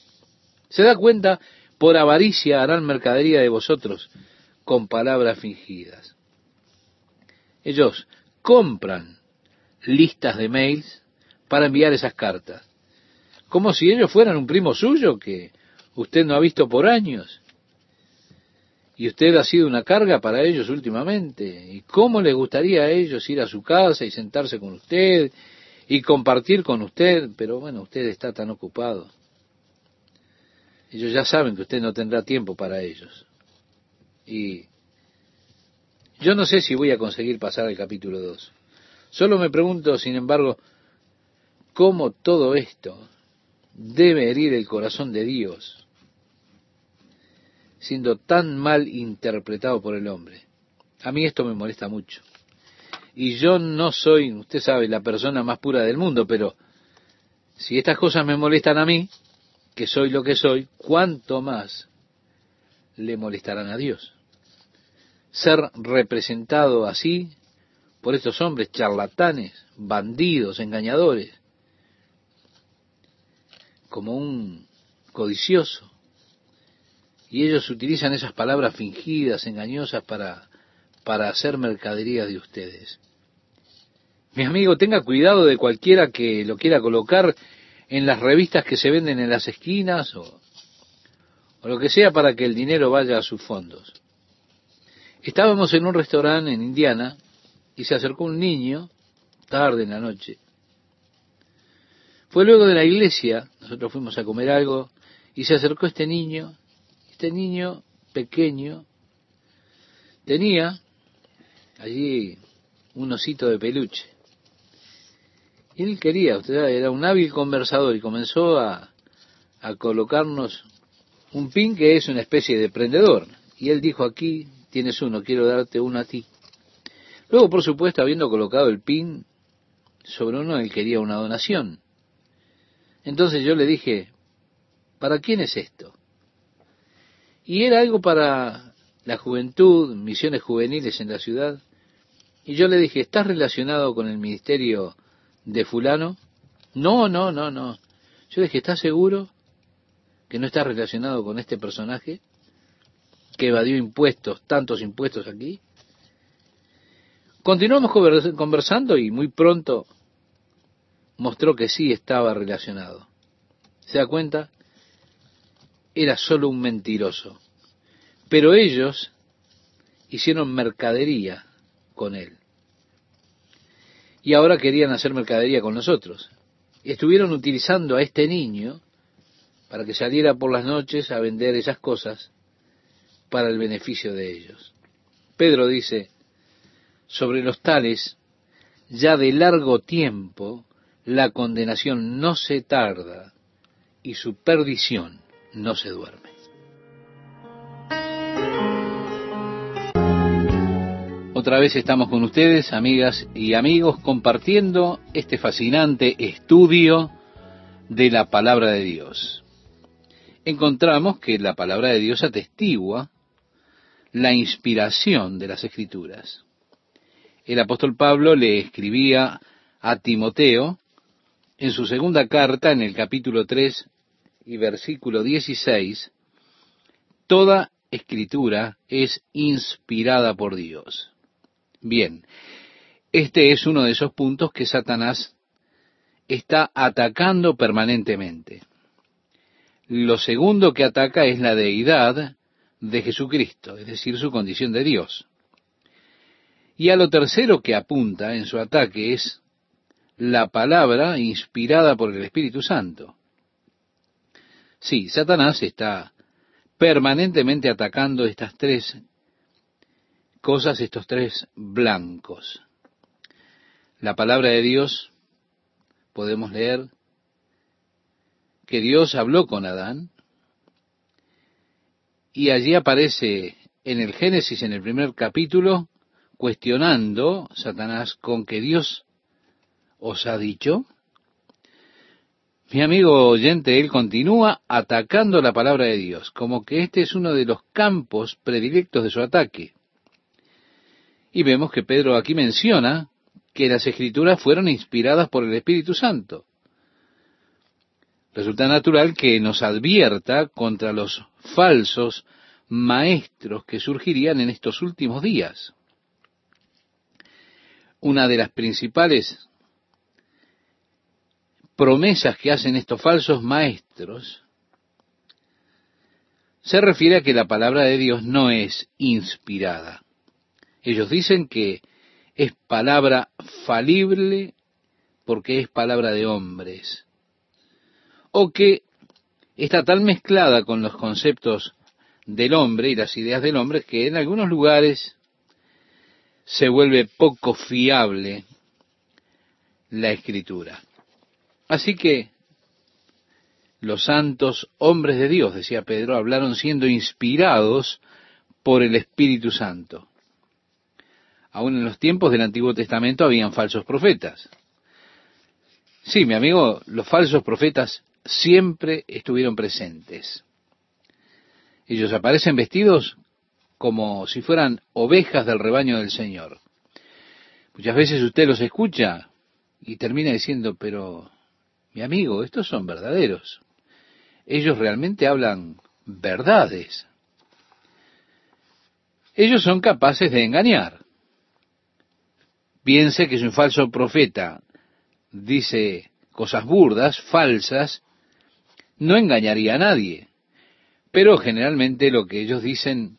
¿Se da cuenta? Por avaricia harán mercadería de vosotros con palabras fingidas. Ellos compran listas de mails para enviar esas cartas. Como si ellos fueran un primo suyo que usted no ha visto por años. Y usted ha sido una carga para ellos últimamente. ¿Y cómo les gustaría a ellos ir a su casa y sentarse con usted y compartir con usted? Pero bueno, usted está tan ocupado. Ellos ya saben que usted no tendrá tiempo para ellos. Y yo no sé si voy a conseguir pasar al capítulo 2. Solo me pregunto, sin embargo, cómo todo esto debe herir el corazón de Dios, siendo tan mal interpretado por el hombre. A mí esto me molesta mucho. Y yo no soy, usted sabe, la persona más pura del mundo, pero si estas cosas me molestan a mí, que soy lo que soy, ¿cuánto más le molestarán a Dios? Ser representado así por estos hombres charlatanes, bandidos, engañadores, como un codicioso. Y ellos utilizan esas palabras fingidas, engañosas, para, para hacer mercadería de ustedes. Mi amigo, tenga cuidado de cualquiera que lo quiera colocar en las revistas que se venden en las esquinas o, o lo que sea para que el dinero vaya a sus fondos. Estábamos en un restaurante en Indiana y se acercó un niño tarde en la noche. Fue luego de la iglesia, nosotros fuimos a comer algo, y se acercó este niño, este niño pequeño, tenía allí un osito de peluche. Él quería, usted era un hábil conversador y comenzó a, a colocarnos un pin que es una especie de prendedor. Y él dijo, aquí tienes uno, quiero darte uno a ti. Luego, por supuesto, habiendo colocado el pin sobre uno, él quería una donación. Entonces yo le dije, ¿para quién es esto? Y era algo para la juventud, misiones juveniles en la ciudad. Y yo le dije, ¿estás relacionado con el ministerio de fulano? No, no, no, no. Yo dije, ¿estás seguro que no está relacionado con este personaje que evadió impuestos, tantos impuestos aquí? Continuamos conversando y muy pronto mostró que sí estaba relacionado. ¿Se da cuenta? Era solo un mentiroso. Pero ellos hicieron mercadería con él. Y ahora querían hacer mercadería con nosotros. Estuvieron utilizando a este niño para que saliera por las noches a vender esas cosas para el beneficio de ellos. Pedro dice, sobre los tales, ya de largo tiempo, la condenación no se tarda y su perdición no se duerme. Otra vez estamos con ustedes, amigas y amigos, compartiendo este fascinante estudio de la palabra de Dios. Encontramos que la palabra de Dios atestigua la inspiración de las escrituras. El apóstol Pablo le escribía a Timoteo en su segunda carta, en el capítulo 3 y versículo 16, toda escritura es inspirada por Dios. Bien, este es uno de esos puntos que Satanás está atacando permanentemente. Lo segundo que ataca es la deidad de Jesucristo, es decir, su condición de Dios. Y a lo tercero que apunta en su ataque es la palabra inspirada por el Espíritu Santo. Sí, Satanás está permanentemente atacando estas tres cosas, estos tres blancos. La palabra de Dios, podemos leer que Dios habló con Adán y allí aparece en el Génesis, en el primer capítulo, cuestionando Satanás con que Dios os ha dicho? Mi amigo oyente, él continúa atacando la palabra de Dios, como que este es uno de los campos predilectos de su ataque. Y vemos que Pedro aquí menciona que las escrituras fueron inspiradas por el Espíritu Santo. Resulta natural que nos advierta contra los falsos maestros que surgirían en estos últimos días. Una de las principales promesas que hacen estos falsos maestros se refiere a que la palabra de Dios no es inspirada. Ellos dicen que es palabra falible porque es palabra de hombres. O que está tan mezclada con los conceptos del hombre y las ideas del hombre que en algunos lugares se vuelve poco fiable la escritura. Así que los santos hombres de Dios, decía Pedro, hablaron siendo inspirados por el Espíritu Santo. Aún en los tiempos del Antiguo Testamento habían falsos profetas. Sí, mi amigo, los falsos profetas siempre estuvieron presentes. Ellos aparecen vestidos como si fueran ovejas del rebaño del Señor. Muchas veces usted los escucha y termina diciendo, pero mi amigo, estos son verdaderos. Ellos realmente hablan verdades. Ellos son capaces de engañar. Piense que es un falso profeta, dice cosas burdas, falsas, no engañaría a nadie. Pero generalmente lo que ellos dicen,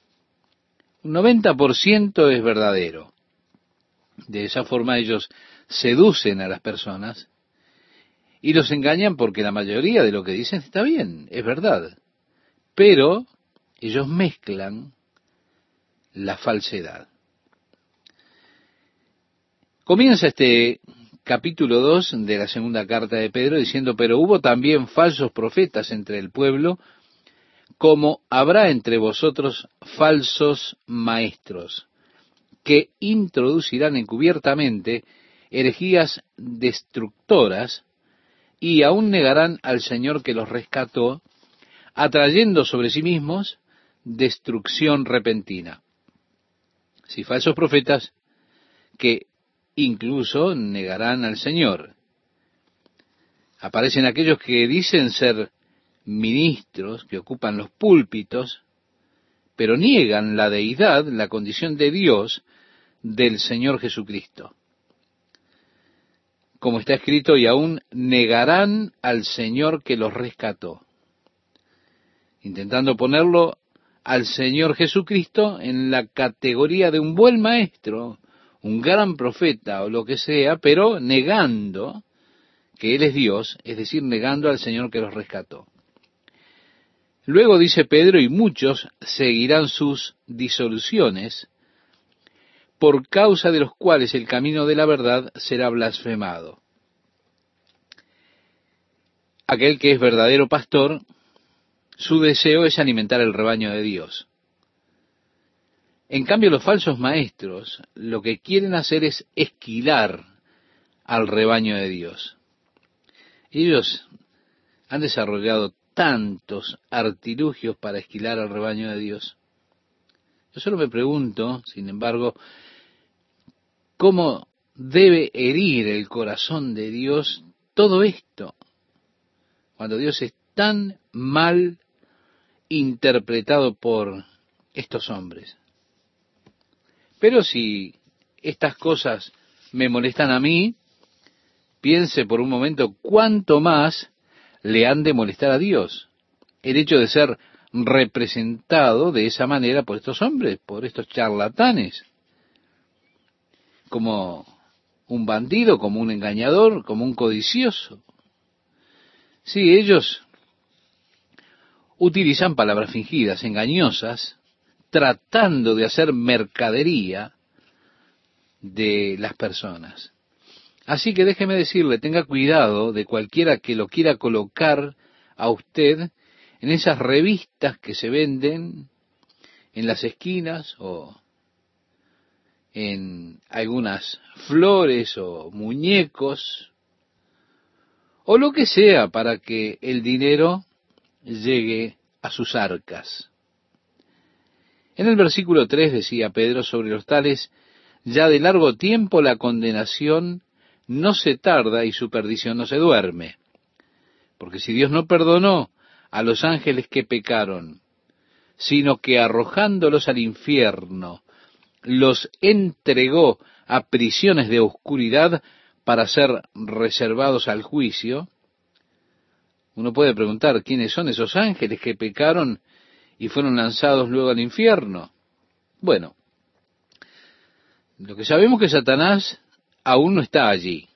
un 90% es verdadero. De esa forma ellos seducen a las personas y los engañan porque la mayoría de lo que dicen está bien, es verdad. Pero ellos mezclan la falsedad. Comienza este capítulo 2 de la segunda carta de Pedro diciendo, pero hubo también falsos profetas entre el pueblo, como habrá entre vosotros falsos maestros, que introducirán encubiertamente herejías destructoras, y aún negarán al Señor que los rescató, atrayendo sobre sí mismos destrucción repentina. Si falsos profetas que incluso negarán al Señor. Aparecen aquellos que dicen ser ministros, que ocupan los púlpitos, pero niegan la deidad, la condición de Dios del Señor Jesucristo. Como está escrito, y aún negarán al Señor que los rescató, intentando ponerlo al Señor Jesucristo en la categoría de un buen maestro, un gran profeta o lo que sea, pero negando que Él es Dios, es decir, negando al Señor que los rescató. Luego dice Pedro, y muchos seguirán sus disoluciones, por causa de los cuales el camino de la verdad será blasfemado. Aquel que es verdadero pastor, su deseo es alimentar el rebaño de Dios. En cambio, los falsos maestros lo que quieren hacer es esquilar al rebaño de Dios. Ellos han desarrollado tantos artilugios para esquilar al rebaño de Dios. Yo solo me pregunto, sin embargo, cómo debe herir el corazón de Dios todo esto, cuando Dios es tan mal interpretado por estos hombres. Pero si estas cosas me molestan a mí, piense por un momento cuánto más le han de molestar a Dios. El hecho de ser representado de esa manera por estos hombres, por estos charlatanes, como un bandido, como un engañador, como un codicioso. Sí, ellos utilizan palabras fingidas, engañosas, tratando de hacer mercadería de las personas. Así que déjeme decirle, tenga cuidado de cualquiera que lo quiera colocar a usted en esas revistas que se venden en las esquinas o en algunas flores o muñecos o lo que sea para que el dinero llegue a sus arcas. En el versículo 3 decía Pedro sobre los tales, ya de largo tiempo la condenación no se tarda y su perdición no se duerme. Porque si Dios no perdonó a los ángeles que pecaron, sino que arrojándolos al infierno, los entregó a prisiones de oscuridad para ser reservados al juicio, uno puede preguntar quiénes son esos ángeles que pecaron y fueron lanzados luego al infierno. Bueno, lo que sabemos que Satanás aún no está allí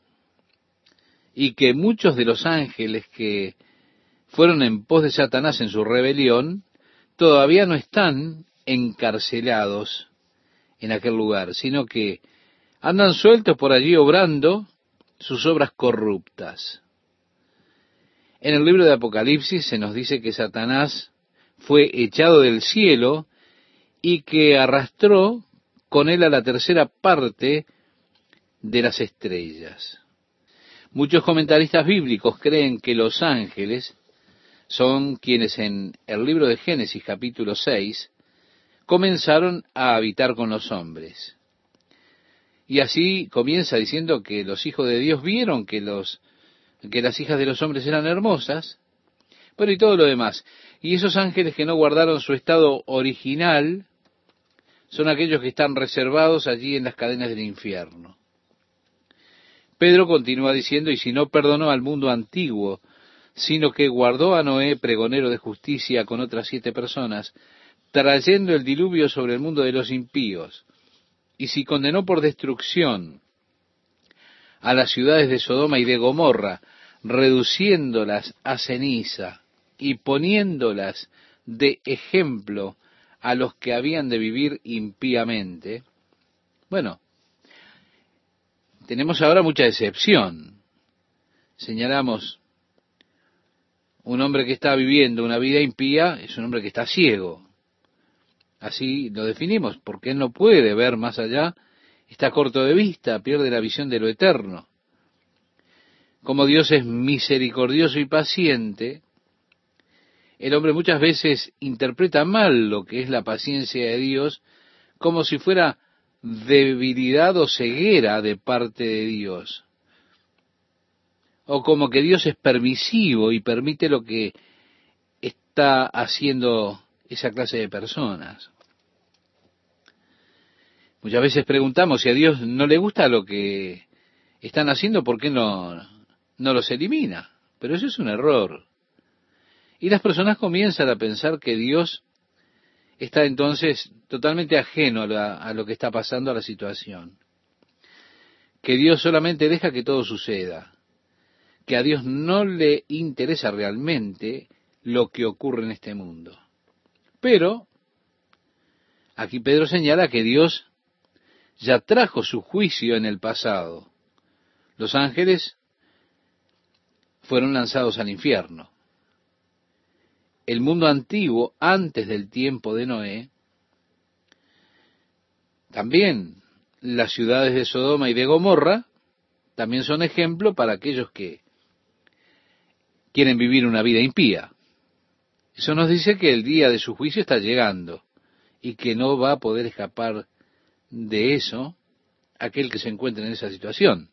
y que muchos de los ángeles que fueron en pos de Satanás en su rebelión todavía no están encarcelados en aquel lugar, sino que andan sueltos por allí obrando sus obras corruptas. En el libro de Apocalipsis se nos dice que Satanás fue echado del cielo y que arrastró con él a la tercera parte de las estrellas. Muchos comentaristas bíblicos creen que los ángeles son quienes en el libro de Génesis capítulo 6 comenzaron a habitar con los hombres. Y así comienza diciendo que los hijos de Dios vieron que los que las hijas de los hombres eran hermosas, pero y todo lo demás. Y esos ángeles que no guardaron su estado original son aquellos que están reservados allí en las cadenas del infierno. Pedro continúa diciendo, y si no perdonó al mundo antiguo, sino que guardó a Noé, pregonero de justicia, con otras siete personas, trayendo el diluvio sobre el mundo de los impíos, y si condenó por destrucción a las ciudades de Sodoma y de Gomorra, reduciéndolas a ceniza y poniéndolas de ejemplo a los que habían de vivir impíamente, bueno, tenemos ahora mucha decepción. Señalamos, un hombre que está viviendo una vida impía es un hombre que está ciego. Así lo definimos, porque él no puede ver más allá, está corto de vista, pierde la visión de lo eterno. como Dios es misericordioso y paciente, el hombre muchas veces interpreta mal lo que es la paciencia de Dios como si fuera debilidad o ceguera de parte de Dios. O como que Dios es permisivo y permite lo que está haciendo esa clase de personas. Muchas veces preguntamos si a Dios no le gusta lo que están haciendo, ¿por qué no, no los elimina? Pero eso es un error. Y las personas comienzan a pensar que Dios está entonces totalmente ajeno a, lo que está pasando a la situación. Que Dios solamente deja que todo suceda. Que a Dios no le interesa realmente lo que ocurre en este mundo. Pero, aquí Pedro señala que Dios ya trajo su juicio en el pasado. Los ángeles fueron lanzados al infierno. El mundo antiguo, antes del tiempo de Noé, también las ciudades de Sodoma y de Gomorra, también son ejemplo para aquellos que quieren vivir una vida impía. Eso nos dice que el día de su juicio está llegando y que no va a poder escapar de eso aquel que se encuentre en esa situación.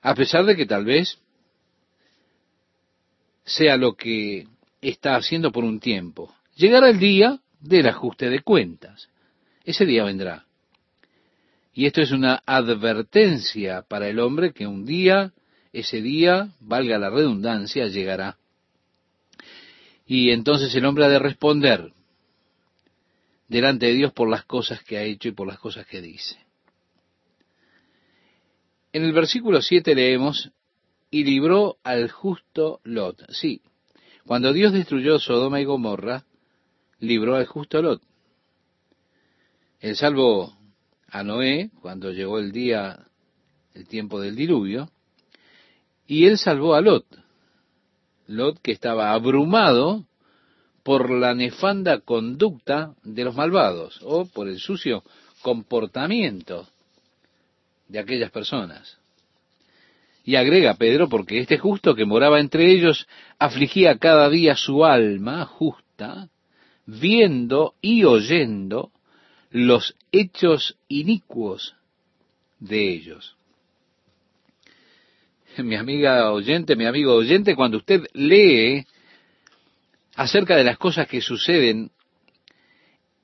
A pesar de que tal vez sea lo que está haciendo por un tiempo. Llegará el día del ajuste de cuentas. Ese día vendrá. Y esto es una advertencia para el hombre que un día, ese día, valga la redundancia, llegará. Y entonces el hombre ha de responder delante de Dios por las cosas que ha hecho y por las cosas que dice. En el versículo 7 leemos, y libró al justo Lot. Sí, cuando Dios destruyó Sodoma y Gomorra, libró al justo Lot. Él salvó a Noé cuando llegó el día, el tiempo del diluvio, y él salvó a Lot. Lot que estaba abrumado por la nefanda conducta de los malvados o por el sucio comportamiento de aquellas personas. Y agrega Pedro, porque este justo que moraba entre ellos afligía cada día su alma justa, viendo y oyendo los hechos inicuos de ellos. Mi amiga oyente, mi amigo oyente, cuando usted lee acerca de las cosas que suceden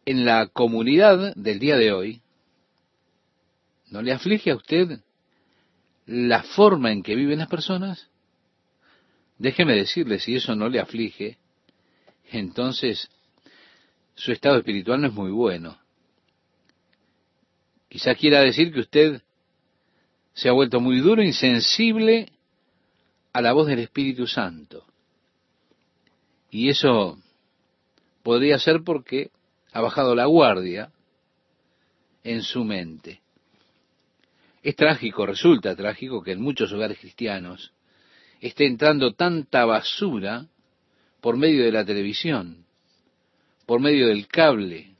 en la comunidad del día de hoy, ¿no le aflige a usted la forma en que viven las personas? Déjeme decirle, si eso no le aflige, entonces su estado espiritual no es muy bueno. Quizá quiera decir que usted se ha vuelto muy duro, insensible a la voz del Espíritu Santo. Y eso podría ser porque ha bajado la guardia en su mente. Es trágico, resulta trágico que en muchos hogares cristianos esté entrando tanta basura por medio de la televisión, por medio del cable,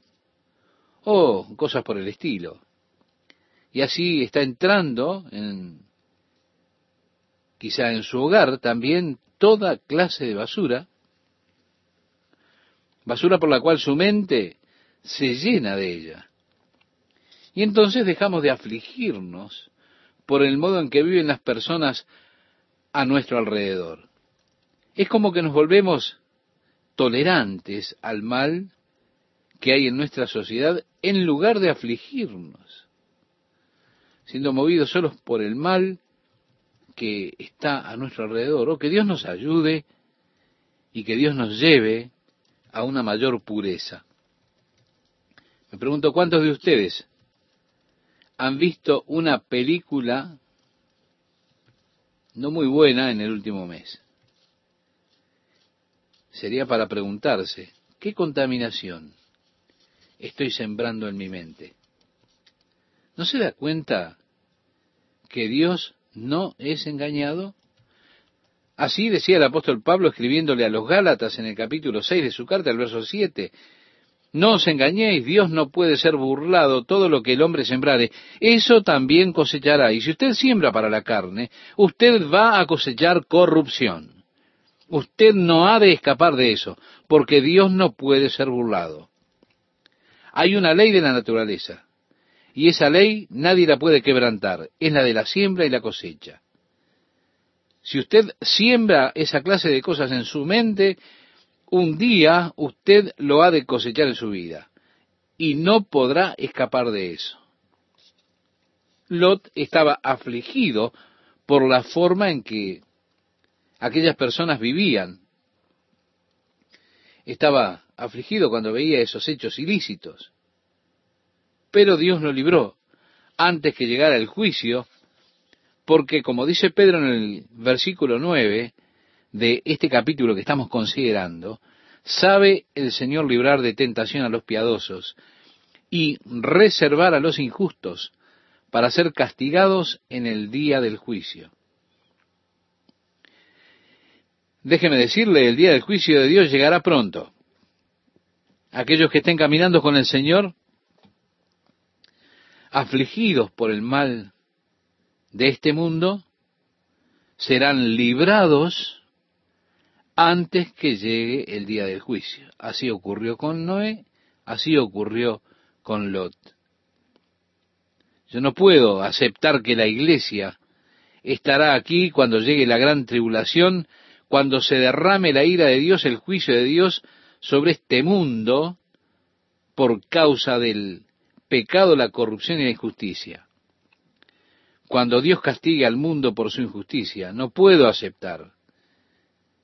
o cosas por el estilo. Y así está entrando en, quizá en su hogar también toda clase de basura basura por la cual su mente se llena de ella. Y entonces dejamos de afligirnos por el modo en que viven las personas a nuestro alrededor. Es como que nos volvemos tolerantes al mal que hay en nuestra sociedad en lugar de afligirnos, siendo movidos solos por el mal que está a nuestro alrededor. O que Dios nos ayude y que Dios nos lleve a una mayor pureza. Me pregunto cuántos de ustedes han visto una película no muy buena en el último mes. Sería para preguntarse, ¿qué contaminación estoy sembrando en mi mente? ¿No se da cuenta que Dios no es engañado? Así decía el apóstol Pablo escribiéndole a los Gálatas en el capítulo 6 de su carta, el verso 7. No os engañéis, Dios no puede ser burlado, todo lo que el hombre sembrare, eso también cosechará. Y si usted siembra para la carne, usted va a cosechar corrupción. Usted no ha de escapar de eso, porque Dios no puede ser burlado. Hay una ley de la naturaleza, y esa ley nadie la puede quebrantar, es la de la siembra y la cosecha. Si usted siembra esa clase de cosas en su mente, un día usted lo ha de cosechar en su vida y no podrá escapar de eso. Lot estaba afligido por la forma en que aquellas personas vivían. Estaba afligido cuando veía esos hechos ilícitos. Pero Dios lo libró antes que llegara el juicio porque como dice Pedro en el versículo 9 de este capítulo que estamos considerando, sabe el Señor librar de tentación a los piadosos y reservar a los injustos para ser castigados en el día del juicio. Déjeme decirle, el día del juicio de Dios llegará pronto. Aquellos que estén caminando con el Señor, afligidos por el mal de este mundo serán librados antes que llegue el día del juicio. Así ocurrió con Noé, así ocurrió con Lot. Yo no puedo aceptar que la iglesia estará aquí cuando llegue la gran tribulación, cuando se derrame la ira de Dios, el juicio de Dios sobre este mundo por causa del pecado, la corrupción y la injusticia cuando Dios castigue al mundo por su injusticia. No puedo aceptar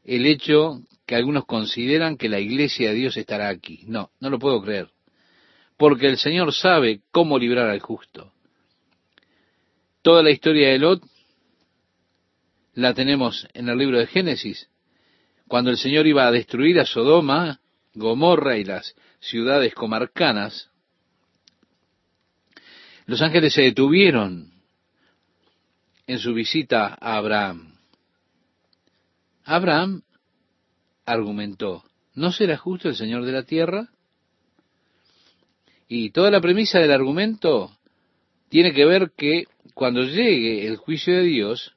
el hecho que algunos consideran que la iglesia de Dios estará aquí. No, no lo puedo creer. Porque el Señor sabe cómo librar al justo. Toda la historia de Lot la tenemos en el libro de Génesis, cuando el Señor iba a destruir a Sodoma, Gomorra y las ciudades comarcanas, los ángeles se detuvieron en su visita a Abraham. Abraham argumentó, ¿no será justo el Señor de la tierra? Y toda la premisa del argumento tiene que ver que cuando llegue el juicio de Dios,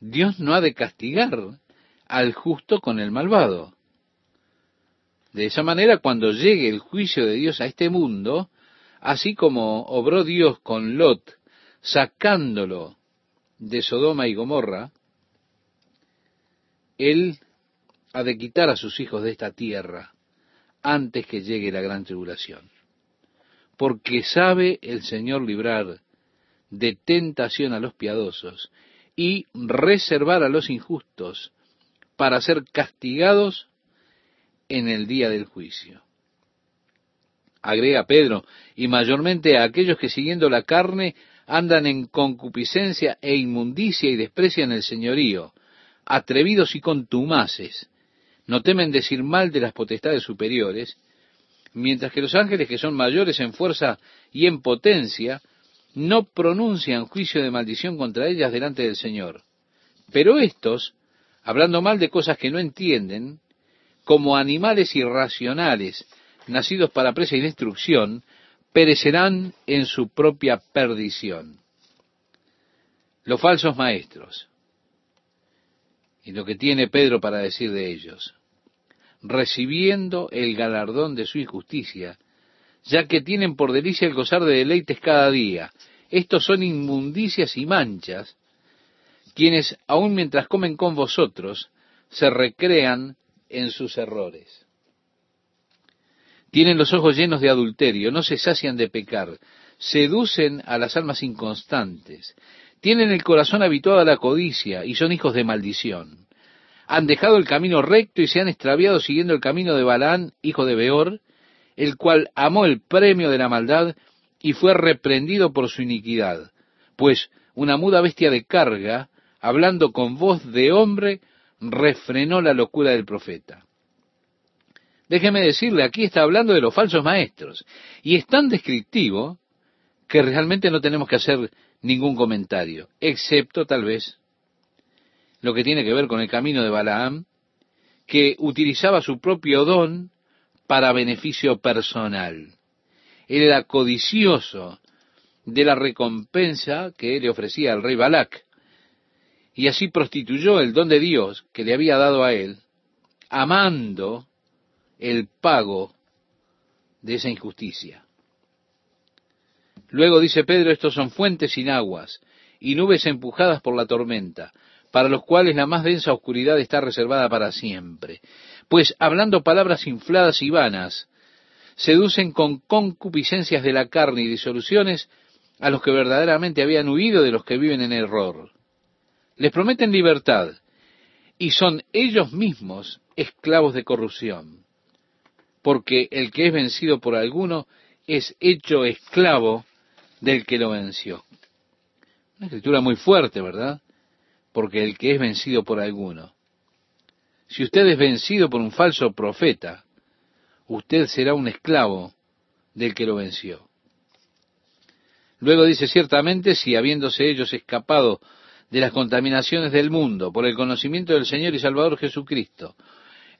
Dios no ha de castigar al justo con el malvado. De esa manera, cuando llegue el juicio de Dios a este mundo, así como obró Dios con Lot, sacándolo de Sodoma y Gomorra, Él ha de quitar a sus hijos de esta tierra antes que llegue la gran tribulación. Porque sabe el Señor librar de tentación a los piadosos y reservar a los injustos para ser castigados en el día del juicio. Agrega Pedro, y mayormente a aquellos que siguiendo la carne andan en concupiscencia e inmundicia y desprecian el señorío, atrevidos y contumaces, no temen decir mal de las potestades superiores, mientras que los ángeles que son mayores en fuerza y en potencia, no pronuncian juicio de maldición contra ellas delante del Señor. Pero estos, hablando mal de cosas que no entienden, como animales irracionales, nacidos para presa y destrucción, perecerán en su propia perdición. Los falsos maestros. Y lo que tiene Pedro para decir de ellos. Recibiendo el galardón de su injusticia, ya que tienen por delicia el gozar de deleites cada día. Estos son inmundicias y manchas, quienes, aun mientras comen con vosotros, se recrean en sus errores. Tienen los ojos llenos de adulterio, no se sacian de pecar, seducen a las almas inconstantes, tienen el corazón habituado a la codicia y son hijos de maldición. Han dejado el camino recto y se han extraviado siguiendo el camino de Balaán, hijo de Beor, el cual amó el premio de la maldad y fue reprendido por su iniquidad. Pues una muda bestia de carga, hablando con voz de hombre, refrenó la locura del profeta. Déjeme decirle, aquí está hablando de los falsos maestros. Y es tan descriptivo que realmente no tenemos que hacer ningún comentario, excepto tal vez lo que tiene que ver con el camino de Balaam, que utilizaba su propio don para beneficio personal. Él era codicioso de la recompensa que le ofrecía al rey Balac, y así prostituyó el don de Dios que le había dado a él, amando el pago de esa injusticia. Luego dice Pedro, estos son fuentes sin aguas y nubes empujadas por la tormenta, para los cuales la más densa oscuridad está reservada para siempre. Pues hablando palabras infladas y vanas, seducen con concupiscencias de la carne y disoluciones a los que verdaderamente habían huido de los que viven en error. Les prometen libertad y son ellos mismos esclavos de corrupción, porque el que es vencido por alguno es hecho esclavo del que lo venció. Una escritura muy fuerte, ¿verdad? Porque el que es vencido por alguno. Si usted es vencido por un falso profeta, usted será un esclavo del que lo venció. Luego dice, ciertamente, si habiéndose ellos escapado de las contaminaciones del mundo por el conocimiento del Señor y Salvador Jesucristo,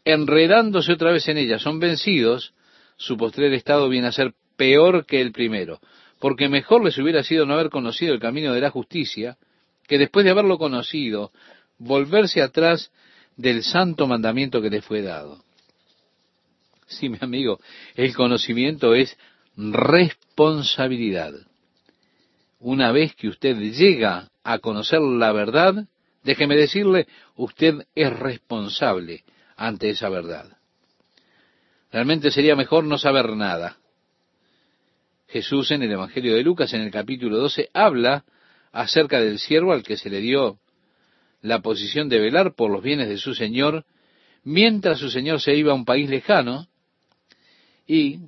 enredándose otra vez en ellas, son vencidos, su postrer estado viene a ser peor que el primero, porque mejor les hubiera sido no haber conocido el camino de la justicia, que después de haberlo conocido, volverse atrás del santo mandamiento que les fue dado. Sí, mi amigo, el conocimiento es responsabilidad. Una vez que usted llega a conocer la verdad, déjeme decirle, usted es responsable ante esa verdad. Realmente sería mejor no saber nada. Jesús en el Evangelio de Lucas, en el capítulo 12, habla acerca del siervo al que se le dio la posición de velar por los bienes de su Señor, mientras su Señor se iba a un país lejano, y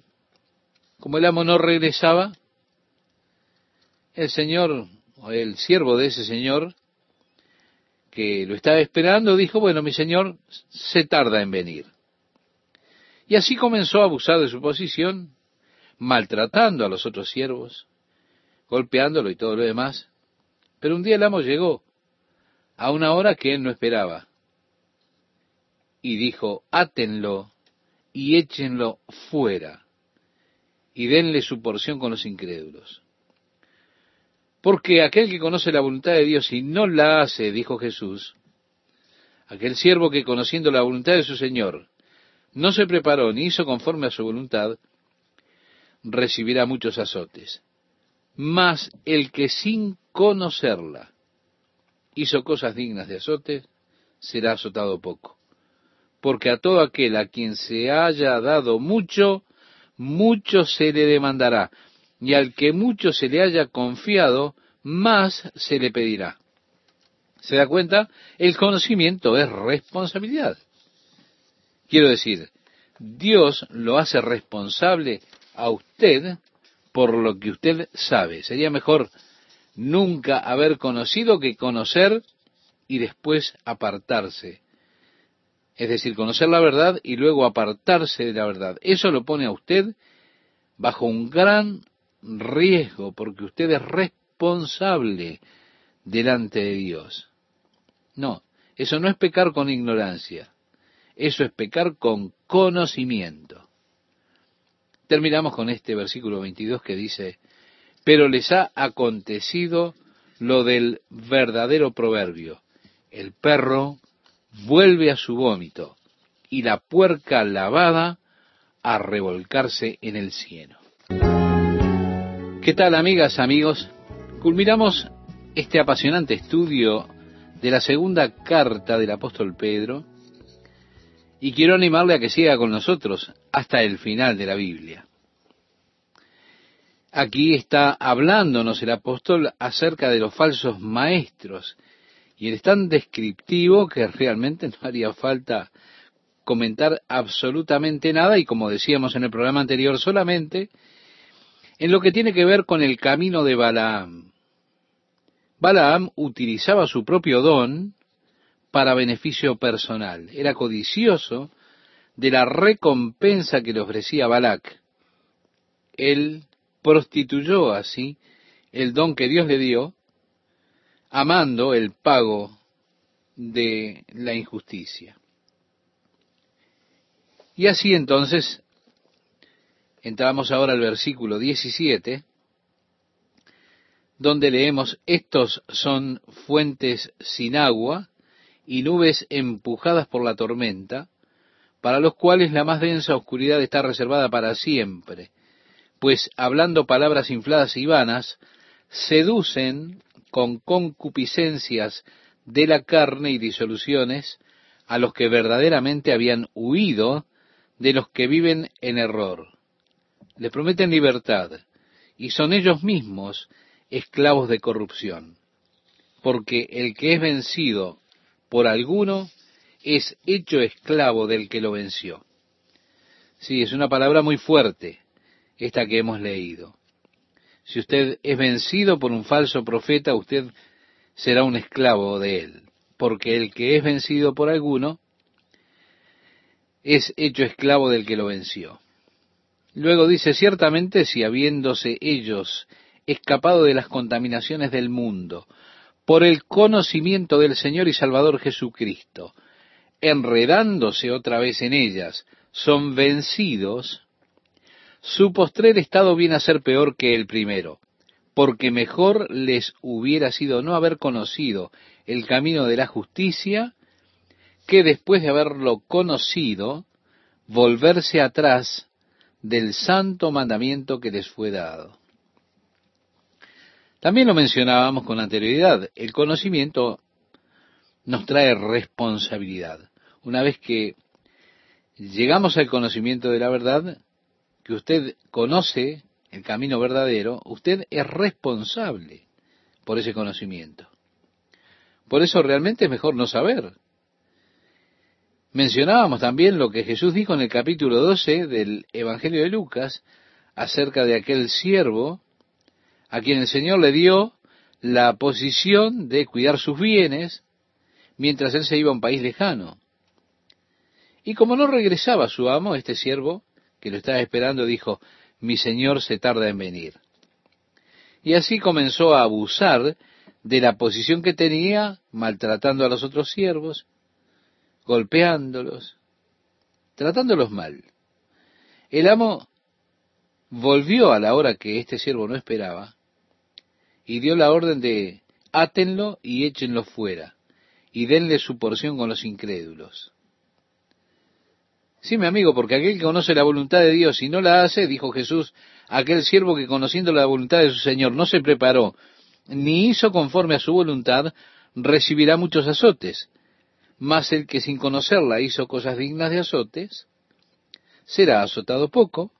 como el amo no regresaba, el Señor, o el siervo de ese Señor, que lo estaba esperando, dijo, bueno, mi Señor se tarda en venir. Y así comenzó a abusar de su posición, maltratando a los otros siervos, golpeándolo y todo lo demás. Pero un día el amo llegó a una hora que él no esperaba y dijo, átenlo y échenlo fuera y denle su porción con los incrédulos. Porque aquel que conoce la voluntad de Dios y no la hace, dijo Jesús, aquel siervo que conociendo la voluntad de su Señor no se preparó ni hizo conforme a su voluntad, recibirá muchos azotes. Mas el que sin conocerla hizo cosas dignas de azotes, será azotado poco. Porque a todo aquel a quien se haya dado mucho, mucho se le demandará, y al que mucho se le haya confiado, más se le pedirá. ¿Se da cuenta? El conocimiento es responsabilidad. Quiero decir, Dios lo hace responsable a usted por lo que usted sabe. Sería mejor nunca haber conocido que conocer y después apartarse. Es decir, conocer la verdad y luego apartarse de la verdad. Eso lo pone a usted bajo un gran riesgo porque usted es responsable delante de Dios. No, eso no es pecar con ignorancia. Eso es pecar con conocimiento. Terminamos con este versículo 22 que dice, pero les ha acontecido lo del verdadero proverbio. El perro vuelve a su vómito y la puerca lavada a revolcarse en el cielo. ¿Qué tal amigas, amigos? Culminamos este apasionante estudio de la segunda carta del apóstol Pedro y quiero animarle a que siga con nosotros hasta el final de la Biblia. Aquí está hablándonos el apóstol acerca de los falsos maestros y él es tan descriptivo que realmente no haría falta comentar absolutamente nada y como decíamos en el programa anterior solamente en lo que tiene que ver con el camino de Balaam. Balaam utilizaba su propio don para beneficio personal. Era codicioso de la recompensa que le ofrecía Balac. Él prostituyó así el don que Dios le dio, amando el pago de la injusticia. Y así entonces Entramos ahora al versículo 17, donde leemos, estos son fuentes sin agua y nubes empujadas por la tormenta, para los cuales la más densa oscuridad está reservada para siempre, pues hablando palabras infladas y vanas, seducen con concupiscencias de la carne y disoluciones a los que verdaderamente habían huido de los que viven en error. Les prometen libertad y son ellos mismos esclavos de corrupción, porque el que es vencido por alguno es hecho esclavo del que lo venció. Sí, es una palabra muy fuerte esta que hemos leído. Si usted es vencido por un falso profeta, usted será un esclavo de él, porque el que es vencido por alguno es hecho esclavo del que lo venció. Luego dice, ciertamente si habiéndose ellos escapado de las contaminaciones del mundo, por el conocimiento del Señor y Salvador Jesucristo, enredándose otra vez en ellas, son vencidos, su postrer estado viene a ser peor que el primero, porque mejor les hubiera sido no haber conocido el camino de la justicia, que después de haberlo conocido, volverse atrás del santo mandamiento que les fue dado. También lo mencionábamos con anterioridad, el conocimiento nos trae responsabilidad. Una vez que llegamos al conocimiento de la verdad, que usted conoce el camino verdadero, usted es responsable por ese conocimiento. Por eso realmente es mejor no saber. Mencionábamos también lo que Jesús dijo en el capítulo 12 del Evangelio de Lucas acerca de aquel siervo a quien el Señor le dio la posición de cuidar sus bienes mientras él se iba a un país lejano. Y como no regresaba su amo, este siervo, que lo estaba esperando, dijo, mi Señor se tarda en venir. Y así comenzó a abusar de la posición que tenía, maltratando a los otros siervos, golpeándolos, tratándolos mal. El amo volvió a la hora que este siervo no esperaba y dio la orden de átenlo y échenlo fuera, y denle su porción con los incrédulos. Sí, mi amigo, porque aquel que conoce la voluntad de Dios y no la hace, dijo Jesús, aquel siervo que conociendo la voluntad de su Señor no se preparó, ni hizo conforme a su voluntad, recibirá muchos azotes. Mas el que sin conocerla hizo cosas dignas de azotes, será azotado poco.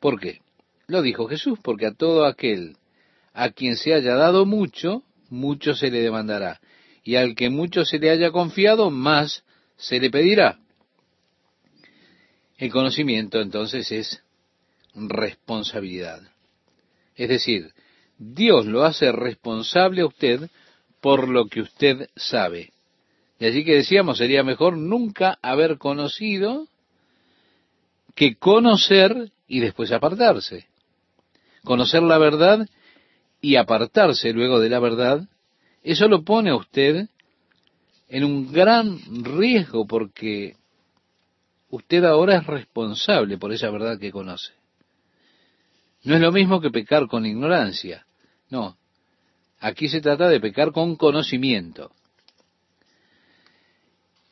¿Por qué? Lo dijo Jesús, porque a todo aquel a quien se haya dado mucho, mucho se le demandará. Y al que mucho se le haya confiado, más se le pedirá. El conocimiento entonces es responsabilidad. Es decir, Dios lo hace responsable a usted por lo que usted sabe. Y así que decíamos, sería mejor nunca haber conocido que conocer y después apartarse. Conocer la verdad y apartarse luego de la verdad, eso lo pone a usted en un gran riesgo porque usted ahora es responsable por esa verdad que conoce. No es lo mismo que pecar con ignorancia, no. Aquí se trata de pecar con conocimiento.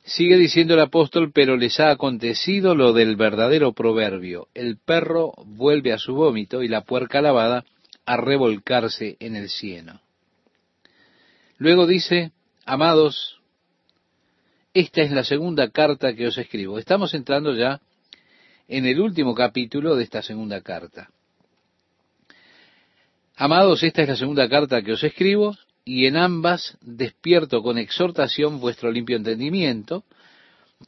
Sigue diciendo el apóstol, pero les ha acontecido lo del verdadero proverbio. El perro vuelve a su vómito y la puerca lavada a revolcarse en el cieno. Luego dice, amados, esta es la segunda carta que os escribo. Estamos entrando ya en el último capítulo de esta segunda carta. Amados, esta es la segunda carta que os escribo, y en ambas despierto con exhortación vuestro limpio entendimiento,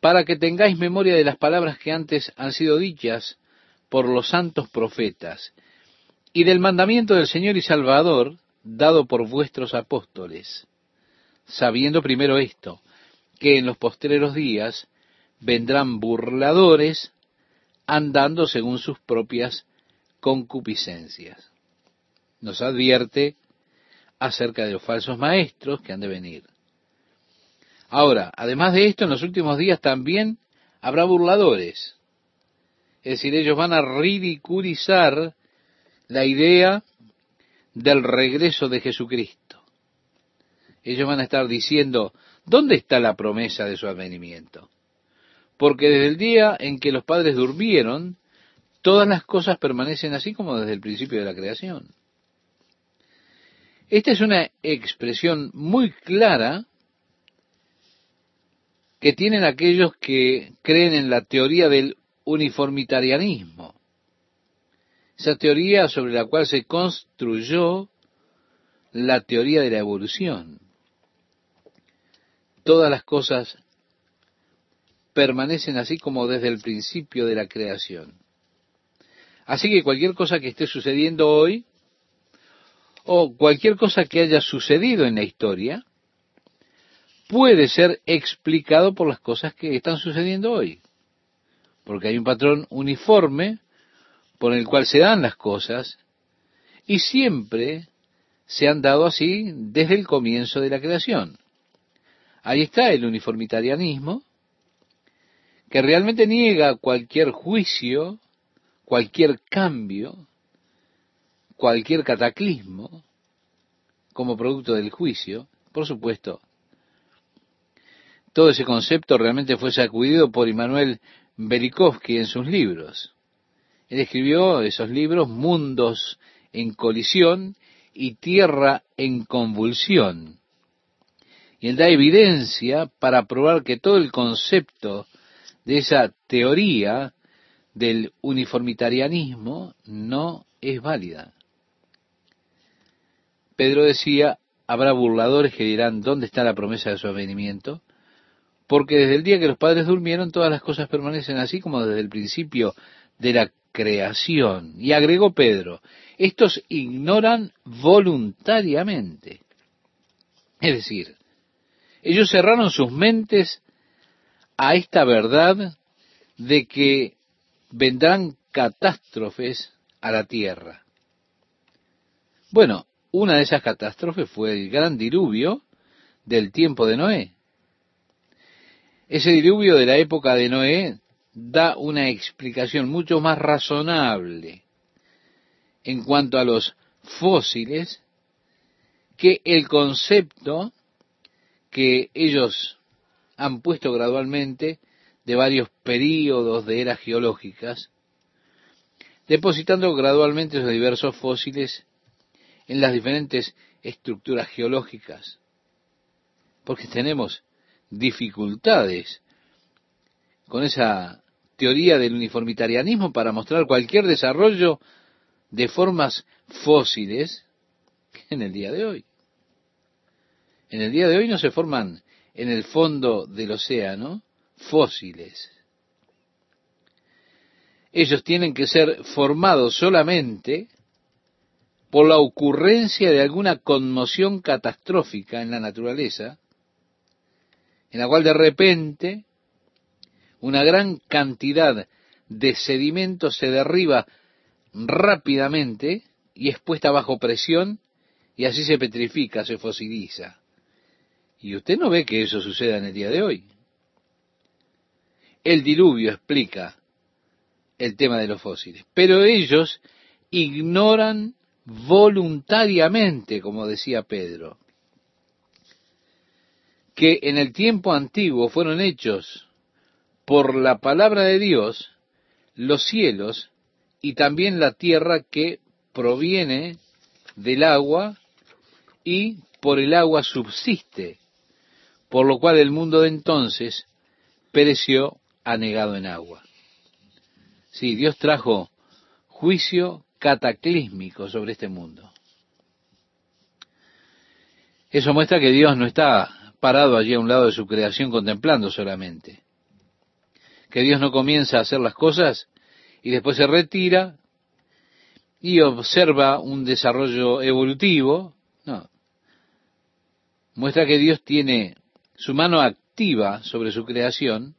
para que tengáis memoria de las palabras que antes han sido dichas por los santos profetas, y del mandamiento del Señor y Salvador dado por vuestros apóstoles, sabiendo primero esto, que en los postreros días vendrán burladores andando según sus propias concupiscencias. Nos advierte acerca de los falsos maestros que han de venir. Ahora, además de esto, en los últimos días también habrá burladores. Es decir, ellos van a ridiculizar la idea del regreso de Jesucristo. Ellos van a estar diciendo, ¿dónde está la promesa de su advenimiento? Porque desde el día en que los padres durmieron, todas las cosas permanecen así como desde el principio de la creación. Esta es una expresión muy clara que tienen aquellos que creen en la teoría del uniformitarianismo. Esa teoría sobre la cual se construyó la teoría de la evolución. Todas las cosas permanecen así como desde el principio de la creación. Así que cualquier cosa que esté sucediendo hoy, o cualquier cosa que haya sucedido en la historia, puede ser explicado por las cosas que están sucediendo hoy. Porque hay un patrón uniforme por el cual se dan las cosas y siempre se han dado así desde el comienzo de la creación. Ahí está el uniformitarianismo, que realmente niega cualquier juicio, cualquier cambio, cualquier cataclismo como producto del juicio, por supuesto, todo ese concepto realmente fue sacudido por Immanuel Belikovsky en sus libros. Él escribió esos libros, Mundos en colisión y Tierra en convulsión. Y él da evidencia para probar que todo el concepto de esa teoría del uniformitarianismo no es válida. Pedro decía, habrá burladores que dirán, ¿dónde está la promesa de su avenimiento? Porque desde el día que los padres durmieron, todas las cosas permanecen así como desde el principio de la creación. Y agregó Pedro, estos ignoran voluntariamente. Es decir, ellos cerraron sus mentes a esta verdad de que vendrán catástrofes a la tierra. Bueno, una de esas catástrofes fue el gran diluvio del tiempo de Noé. Ese diluvio de la época de Noé da una explicación mucho más razonable en cuanto a los fósiles que el concepto que ellos han puesto gradualmente de varios períodos de eras geológicas, depositando gradualmente los diversos fósiles en las diferentes estructuras geológicas, porque tenemos dificultades con esa teoría del uniformitarianismo para mostrar cualquier desarrollo de formas fósiles en el día de hoy. En el día de hoy no se forman en el fondo del océano fósiles. Ellos tienen que ser formados solamente por la ocurrencia de alguna conmoción catastrófica en la naturaleza, en la cual de repente una gran cantidad de sedimento se derriba rápidamente y es puesta bajo presión y así se petrifica, se fosiliza. Y usted no ve que eso suceda en el día de hoy. El diluvio explica el tema de los fósiles, pero ellos ignoran voluntariamente, como decía Pedro, que en el tiempo antiguo fueron hechos por la palabra de Dios los cielos y también la tierra que proviene del agua y por el agua subsiste, por lo cual el mundo de entonces pereció anegado en agua. Sí, Dios trajo juicio cataclísmico sobre este mundo. Eso muestra que Dios no está parado allí a un lado de su creación contemplando solamente que Dios no comienza a hacer las cosas y después se retira y observa un desarrollo evolutivo. No. Muestra que Dios tiene su mano activa sobre su creación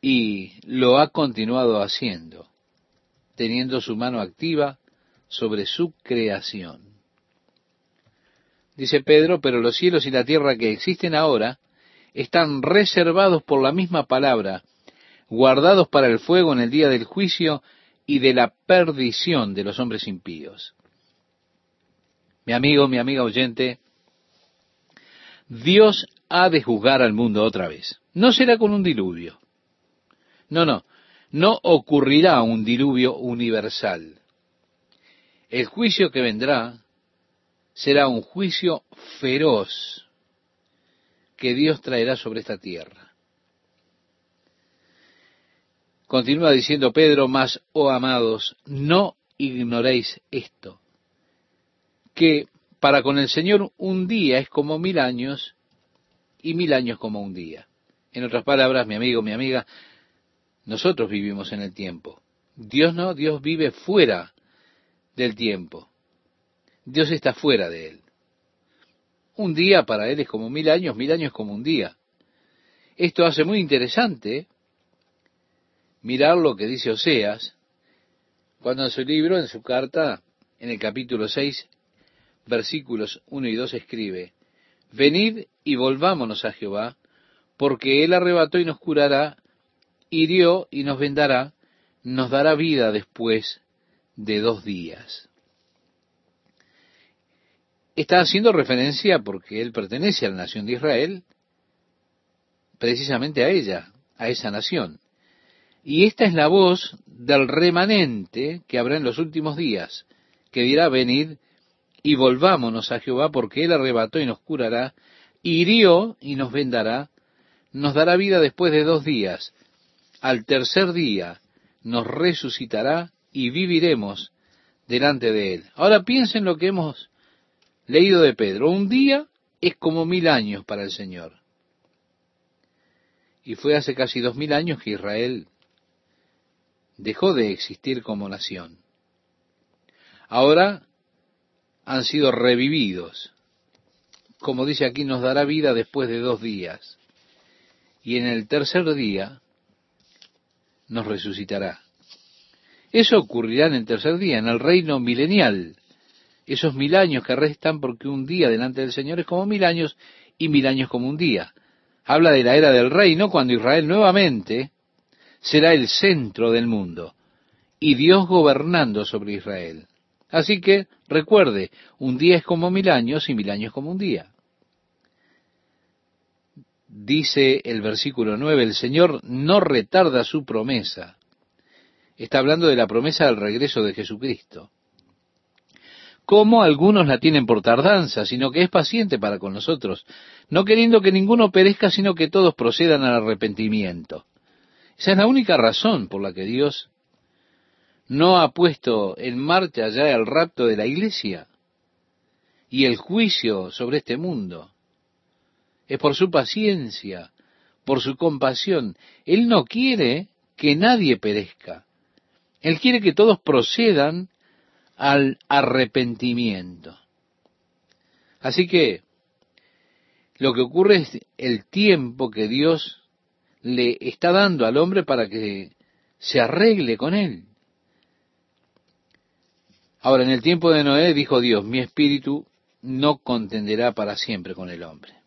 y lo ha continuado haciendo, teniendo su mano activa sobre su creación. Dice Pedro, pero los cielos y la tierra que existen ahora están reservados por la misma palabra guardados para el fuego en el día del juicio y de la perdición de los hombres impíos. Mi amigo, mi amiga oyente, Dios ha de juzgar al mundo otra vez. No será con un diluvio. No, no, no ocurrirá un diluvio universal. El juicio que vendrá será un juicio feroz que Dios traerá sobre esta tierra. Continúa diciendo Pedro, mas, oh amados, no ignoréis esto, que para con el Señor un día es como mil años y mil años como un día. En otras palabras, mi amigo, mi amiga, nosotros vivimos en el tiempo. Dios no, Dios vive fuera del tiempo. Dios está fuera de él. Un día para él es como mil años, mil años como un día. Esto hace muy interesante mirar lo que dice Oseas, cuando en su libro, en su carta, en el capítulo 6, versículos 1 y 2 escribe, Venid y volvámonos a Jehová, porque él arrebató y nos curará, hirió y nos vendará, nos dará vida después de dos días. Está haciendo referencia porque él pertenece a la nación de Israel, precisamente a ella, a esa nación. Y esta es la voz del remanente que habrá en los últimos días, que dirá, venid y volvámonos a Jehová, porque él arrebató y nos curará, hirió y nos vendará, nos dará vida después de dos días, al tercer día nos resucitará y viviremos delante de Él. Ahora piensen lo que hemos leído de Pedro. Un día es como mil años para el Señor. Y fue hace casi dos mil años que Israel dejó de existir como nación. Ahora han sido revividos. Como dice aquí, nos dará vida después de dos días. Y en el tercer día nos resucitará. Eso ocurrirá en el tercer día, en el reino milenial. Esos mil años que restan porque un día delante del Señor es como mil años y mil años como un día. Habla de la era del reino cuando Israel nuevamente será el centro del mundo y Dios gobernando sobre Israel. Así que recuerde, un día es como mil años y mil años como un día. Dice el versículo 9, el Señor no retarda su promesa. Está hablando de la promesa del regreso de Jesucristo. Como algunos la tienen por tardanza, sino que es paciente para con nosotros, no queriendo que ninguno perezca, sino que todos procedan al arrepentimiento. Esa es la única razón por la que Dios no ha puesto en marcha ya el rapto de la iglesia y el juicio sobre este mundo es por su paciencia, por su compasión. Él no quiere que nadie perezca. Él quiere que todos procedan al arrepentimiento. Así que lo que ocurre es el tiempo que Dios le está dando al hombre para que se arregle con él. Ahora, en el tiempo de Noé dijo Dios, mi espíritu no contenderá para siempre con el hombre.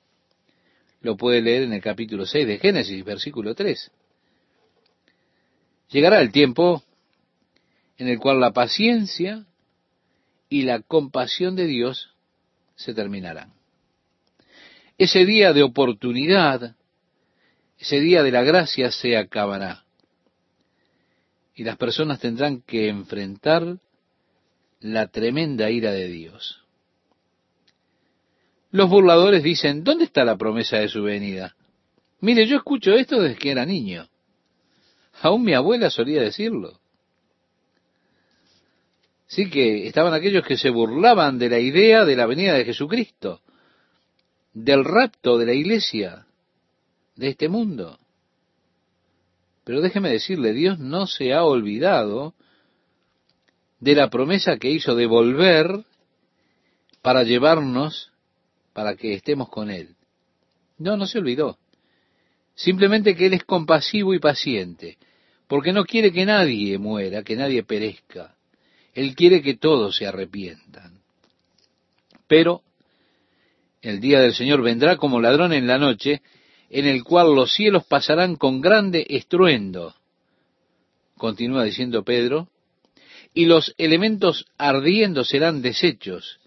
Lo puede leer en el capítulo 6 de Génesis, versículo 3. Llegará el tiempo en el cual la paciencia y la compasión de Dios se terminarán. Ese día de oportunidad, ese día de la gracia se acabará. Y las personas tendrán que enfrentar la tremenda ira de Dios. Los burladores dicen, ¿dónde está la promesa de su venida? Mire, yo escucho esto desde que era niño. Aún mi abuela solía decirlo. Sí que estaban aquellos que se burlaban de la idea de la venida de Jesucristo, del rapto de la iglesia, de este mundo. Pero déjeme decirle, Dios no se ha olvidado de la promesa que hizo de volver para llevarnos para que estemos con Él. No, no se olvidó. Simplemente que Él es compasivo y paciente, porque no quiere que nadie muera, que nadie perezca. Él quiere que todos se arrepientan. Pero el día del Señor vendrá como ladrón en la noche, en el cual los cielos pasarán con grande estruendo, continúa diciendo Pedro, y los elementos ardiendo serán deshechos,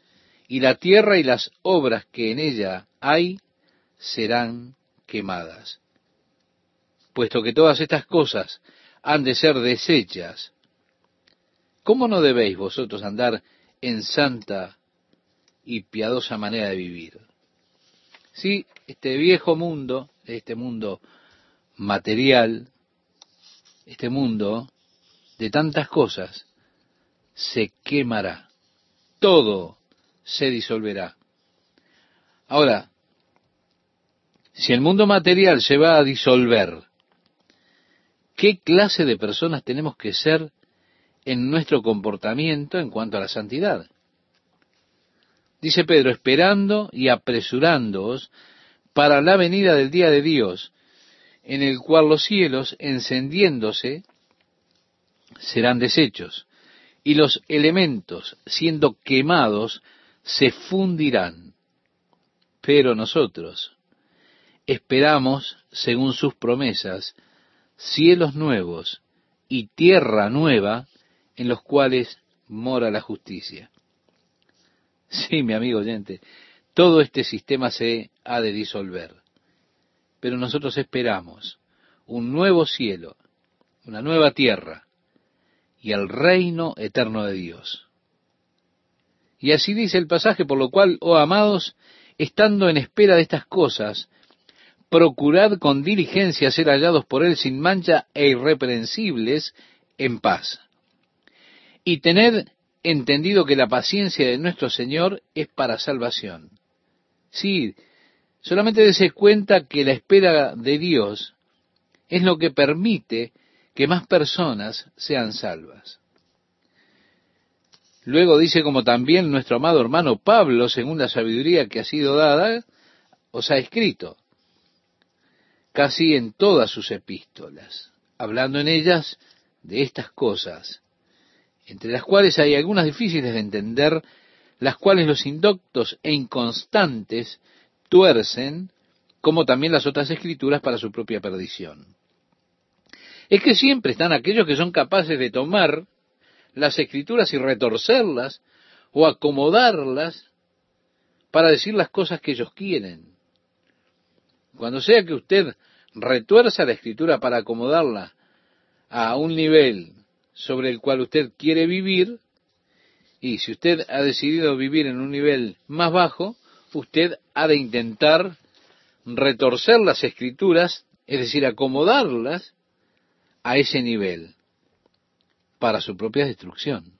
y la tierra y las obras que en ella hay serán quemadas. Puesto que todas estas cosas han de ser deshechas, ¿cómo no debéis vosotros andar en santa y piadosa manera de vivir? Sí, este viejo mundo, este mundo material, este mundo de tantas cosas, se quemará. Todo se disolverá. Ahora, si el mundo material se va a disolver, ¿qué clase de personas tenemos que ser en nuestro comportamiento en cuanto a la santidad? Dice Pedro, esperando y apresurándoos para la venida del día de Dios, en el cual los cielos, encendiéndose, serán deshechos, y los elementos, siendo quemados, se fundirán. Pero nosotros esperamos, según sus promesas, cielos nuevos y tierra nueva en los cuales mora la justicia. Sí, mi amigo oyente, todo este sistema se ha de disolver. Pero nosotros esperamos un nuevo cielo, una nueva tierra y el reino eterno de Dios. Y así dice el pasaje, por lo cual, oh amados, estando en espera de estas cosas, procurad con diligencia ser hallados por Él sin mancha e irreprensibles en paz. Y tened entendido que la paciencia de nuestro Señor es para salvación. Sí, solamente dése cuenta que la espera de Dios es lo que permite que más personas sean salvas. Luego dice, como también nuestro amado hermano Pablo, según la sabiduría que ha sido dada, os ha escrito, casi en todas sus epístolas, hablando en ellas de estas cosas, entre las cuales hay algunas difíciles de entender, las cuales los indoctos e inconstantes tuercen, como también las otras escrituras para su propia perdición. Es que siempre están aquellos que son capaces de tomar las escrituras y retorcerlas o acomodarlas para decir las cosas que ellos quieren. Cuando sea que usted retuerza la escritura para acomodarla a un nivel sobre el cual usted quiere vivir, y si usted ha decidido vivir en un nivel más bajo, usted ha de intentar retorcer las escrituras, es decir, acomodarlas a ese nivel para su propia destrucción.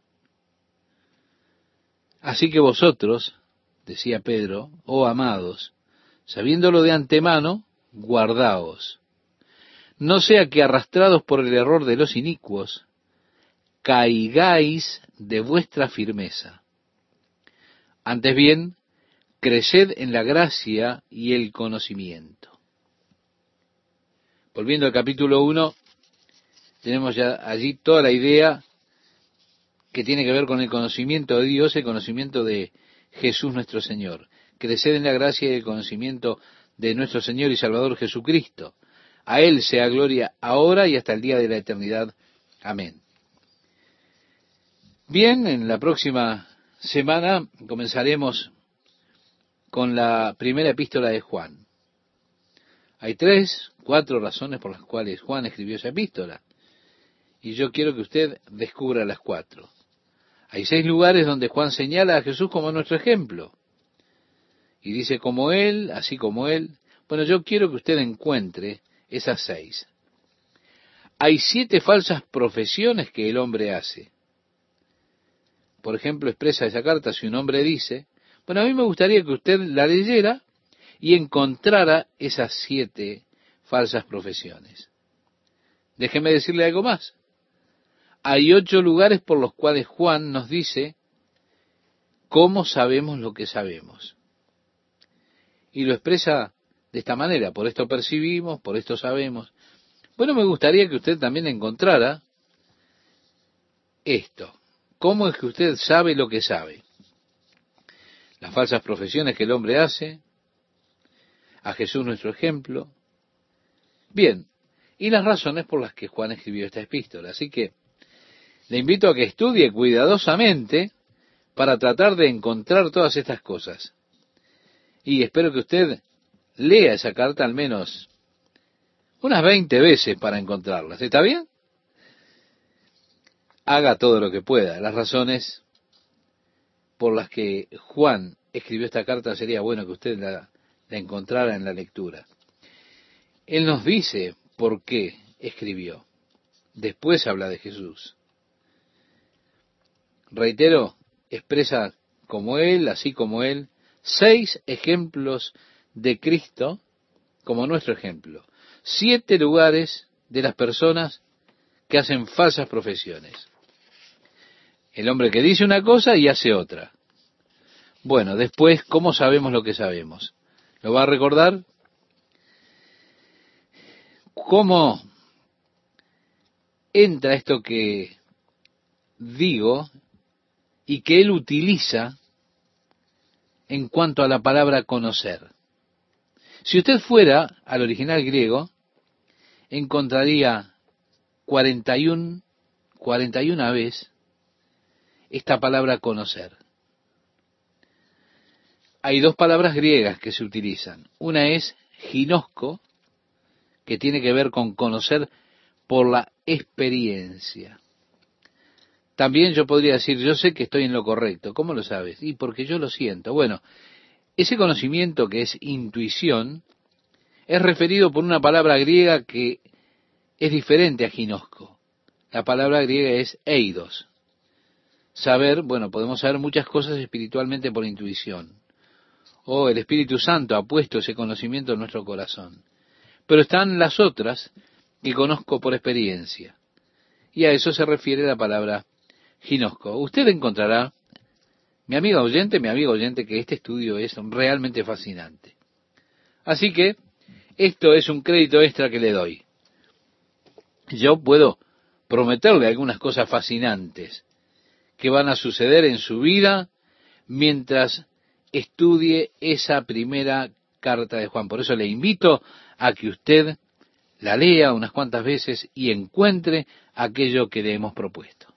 Así que vosotros, decía Pedro, oh amados, sabiéndolo de antemano, guardaos, no sea que arrastrados por el error de los inicuos, caigáis de vuestra firmeza. Antes bien, creced en la gracia y el conocimiento. Volviendo al capítulo 1, tenemos ya allí toda la idea que tiene que ver con el conocimiento de Dios, el conocimiento de Jesús nuestro Señor. Creced en la gracia y el conocimiento de nuestro Señor y Salvador Jesucristo. A Él sea gloria ahora y hasta el día de la eternidad. Amén. Bien, en la próxima semana comenzaremos con la primera epístola de Juan. Hay tres, cuatro razones por las cuales Juan escribió esa epístola. Y yo quiero que usted descubra las cuatro. Hay seis lugares donde Juan señala a Jesús como nuestro ejemplo. Y dice como Él, así como Él. Bueno, yo quiero que usted encuentre esas seis. Hay siete falsas profesiones que el hombre hace por ejemplo, expresa esa carta si un hombre dice, bueno, a mí me gustaría que usted la leyera y encontrara esas siete falsas profesiones. Déjeme decirle algo más. Hay ocho lugares por los cuales Juan nos dice cómo sabemos lo que sabemos. Y lo expresa de esta manera, por esto percibimos, por esto sabemos. Bueno, me gustaría que usted también encontrara esto. ¿Cómo es que usted sabe lo que sabe? Las falsas profesiones que el hombre hace, a Jesús nuestro ejemplo, Bien, y las razones por las que Juan escribió esta epístola. Así que le invito a que estudie cuidadosamente para tratar de encontrar todas estas cosas. Y espero que usted lea esa carta al menos unas 20 veces para encontrarlas. ¿Está bien? Haga todo lo que pueda. Las razones por las que Juan escribió esta carta sería bueno que usted la, la encontrara en la lectura. Él nos dice por qué escribió. Después habla de Jesús. Reitero, expresa como Él, así como Él, seis ejemplos de Cristo como nuestro ejemplo. Siete lugares de las personas que hacen falsas profesiones. El hombre que dice una cosa y hace otra. Bueno, después, ¿cómo sabemos lo que sabemos? ¿Lo va a recordar? ¿Cómo entra esto que digo y que él utiliza en cuanto a la palabra conocer? Si usted fuera al original griego, encontraría 41, 41 veces esta palabra conocer. Hay dos palabras griegas que se utilizan. Una es ginosco, que tiene que ver con conocer por la experiencia. También yo podría decir, yo sé que estoy en lo correcto. ¿Cómo lo sabes? Y porque yo lo siento. Bueno, ese conocimiento que es intuición es referido por una palabra griega que es diferente a ginosco. La palabra griega es eidos. Saber, bueno, podemos saber muchas cosas espiritualmente por intuición. O el Espíritu Santo ha puesto ese conocimiento en nuestro corazón. Pero están las otras que conozco por experiencia. Y a eso se refiere la palabra ginosco. Usted encontrará, mi amigo oyente, mi amigo oyente, que este estudio es realmente fascinante. Así que esto es un crédito extra que le doy. Yo puedo prometerle algunas cosas fascinantes que van a suceder en su vida mientras estudie esa primera carta de Juan. Por eso le invito a que usted la lea unas cuantas veces y encuentre aquello que le hemos propuesto.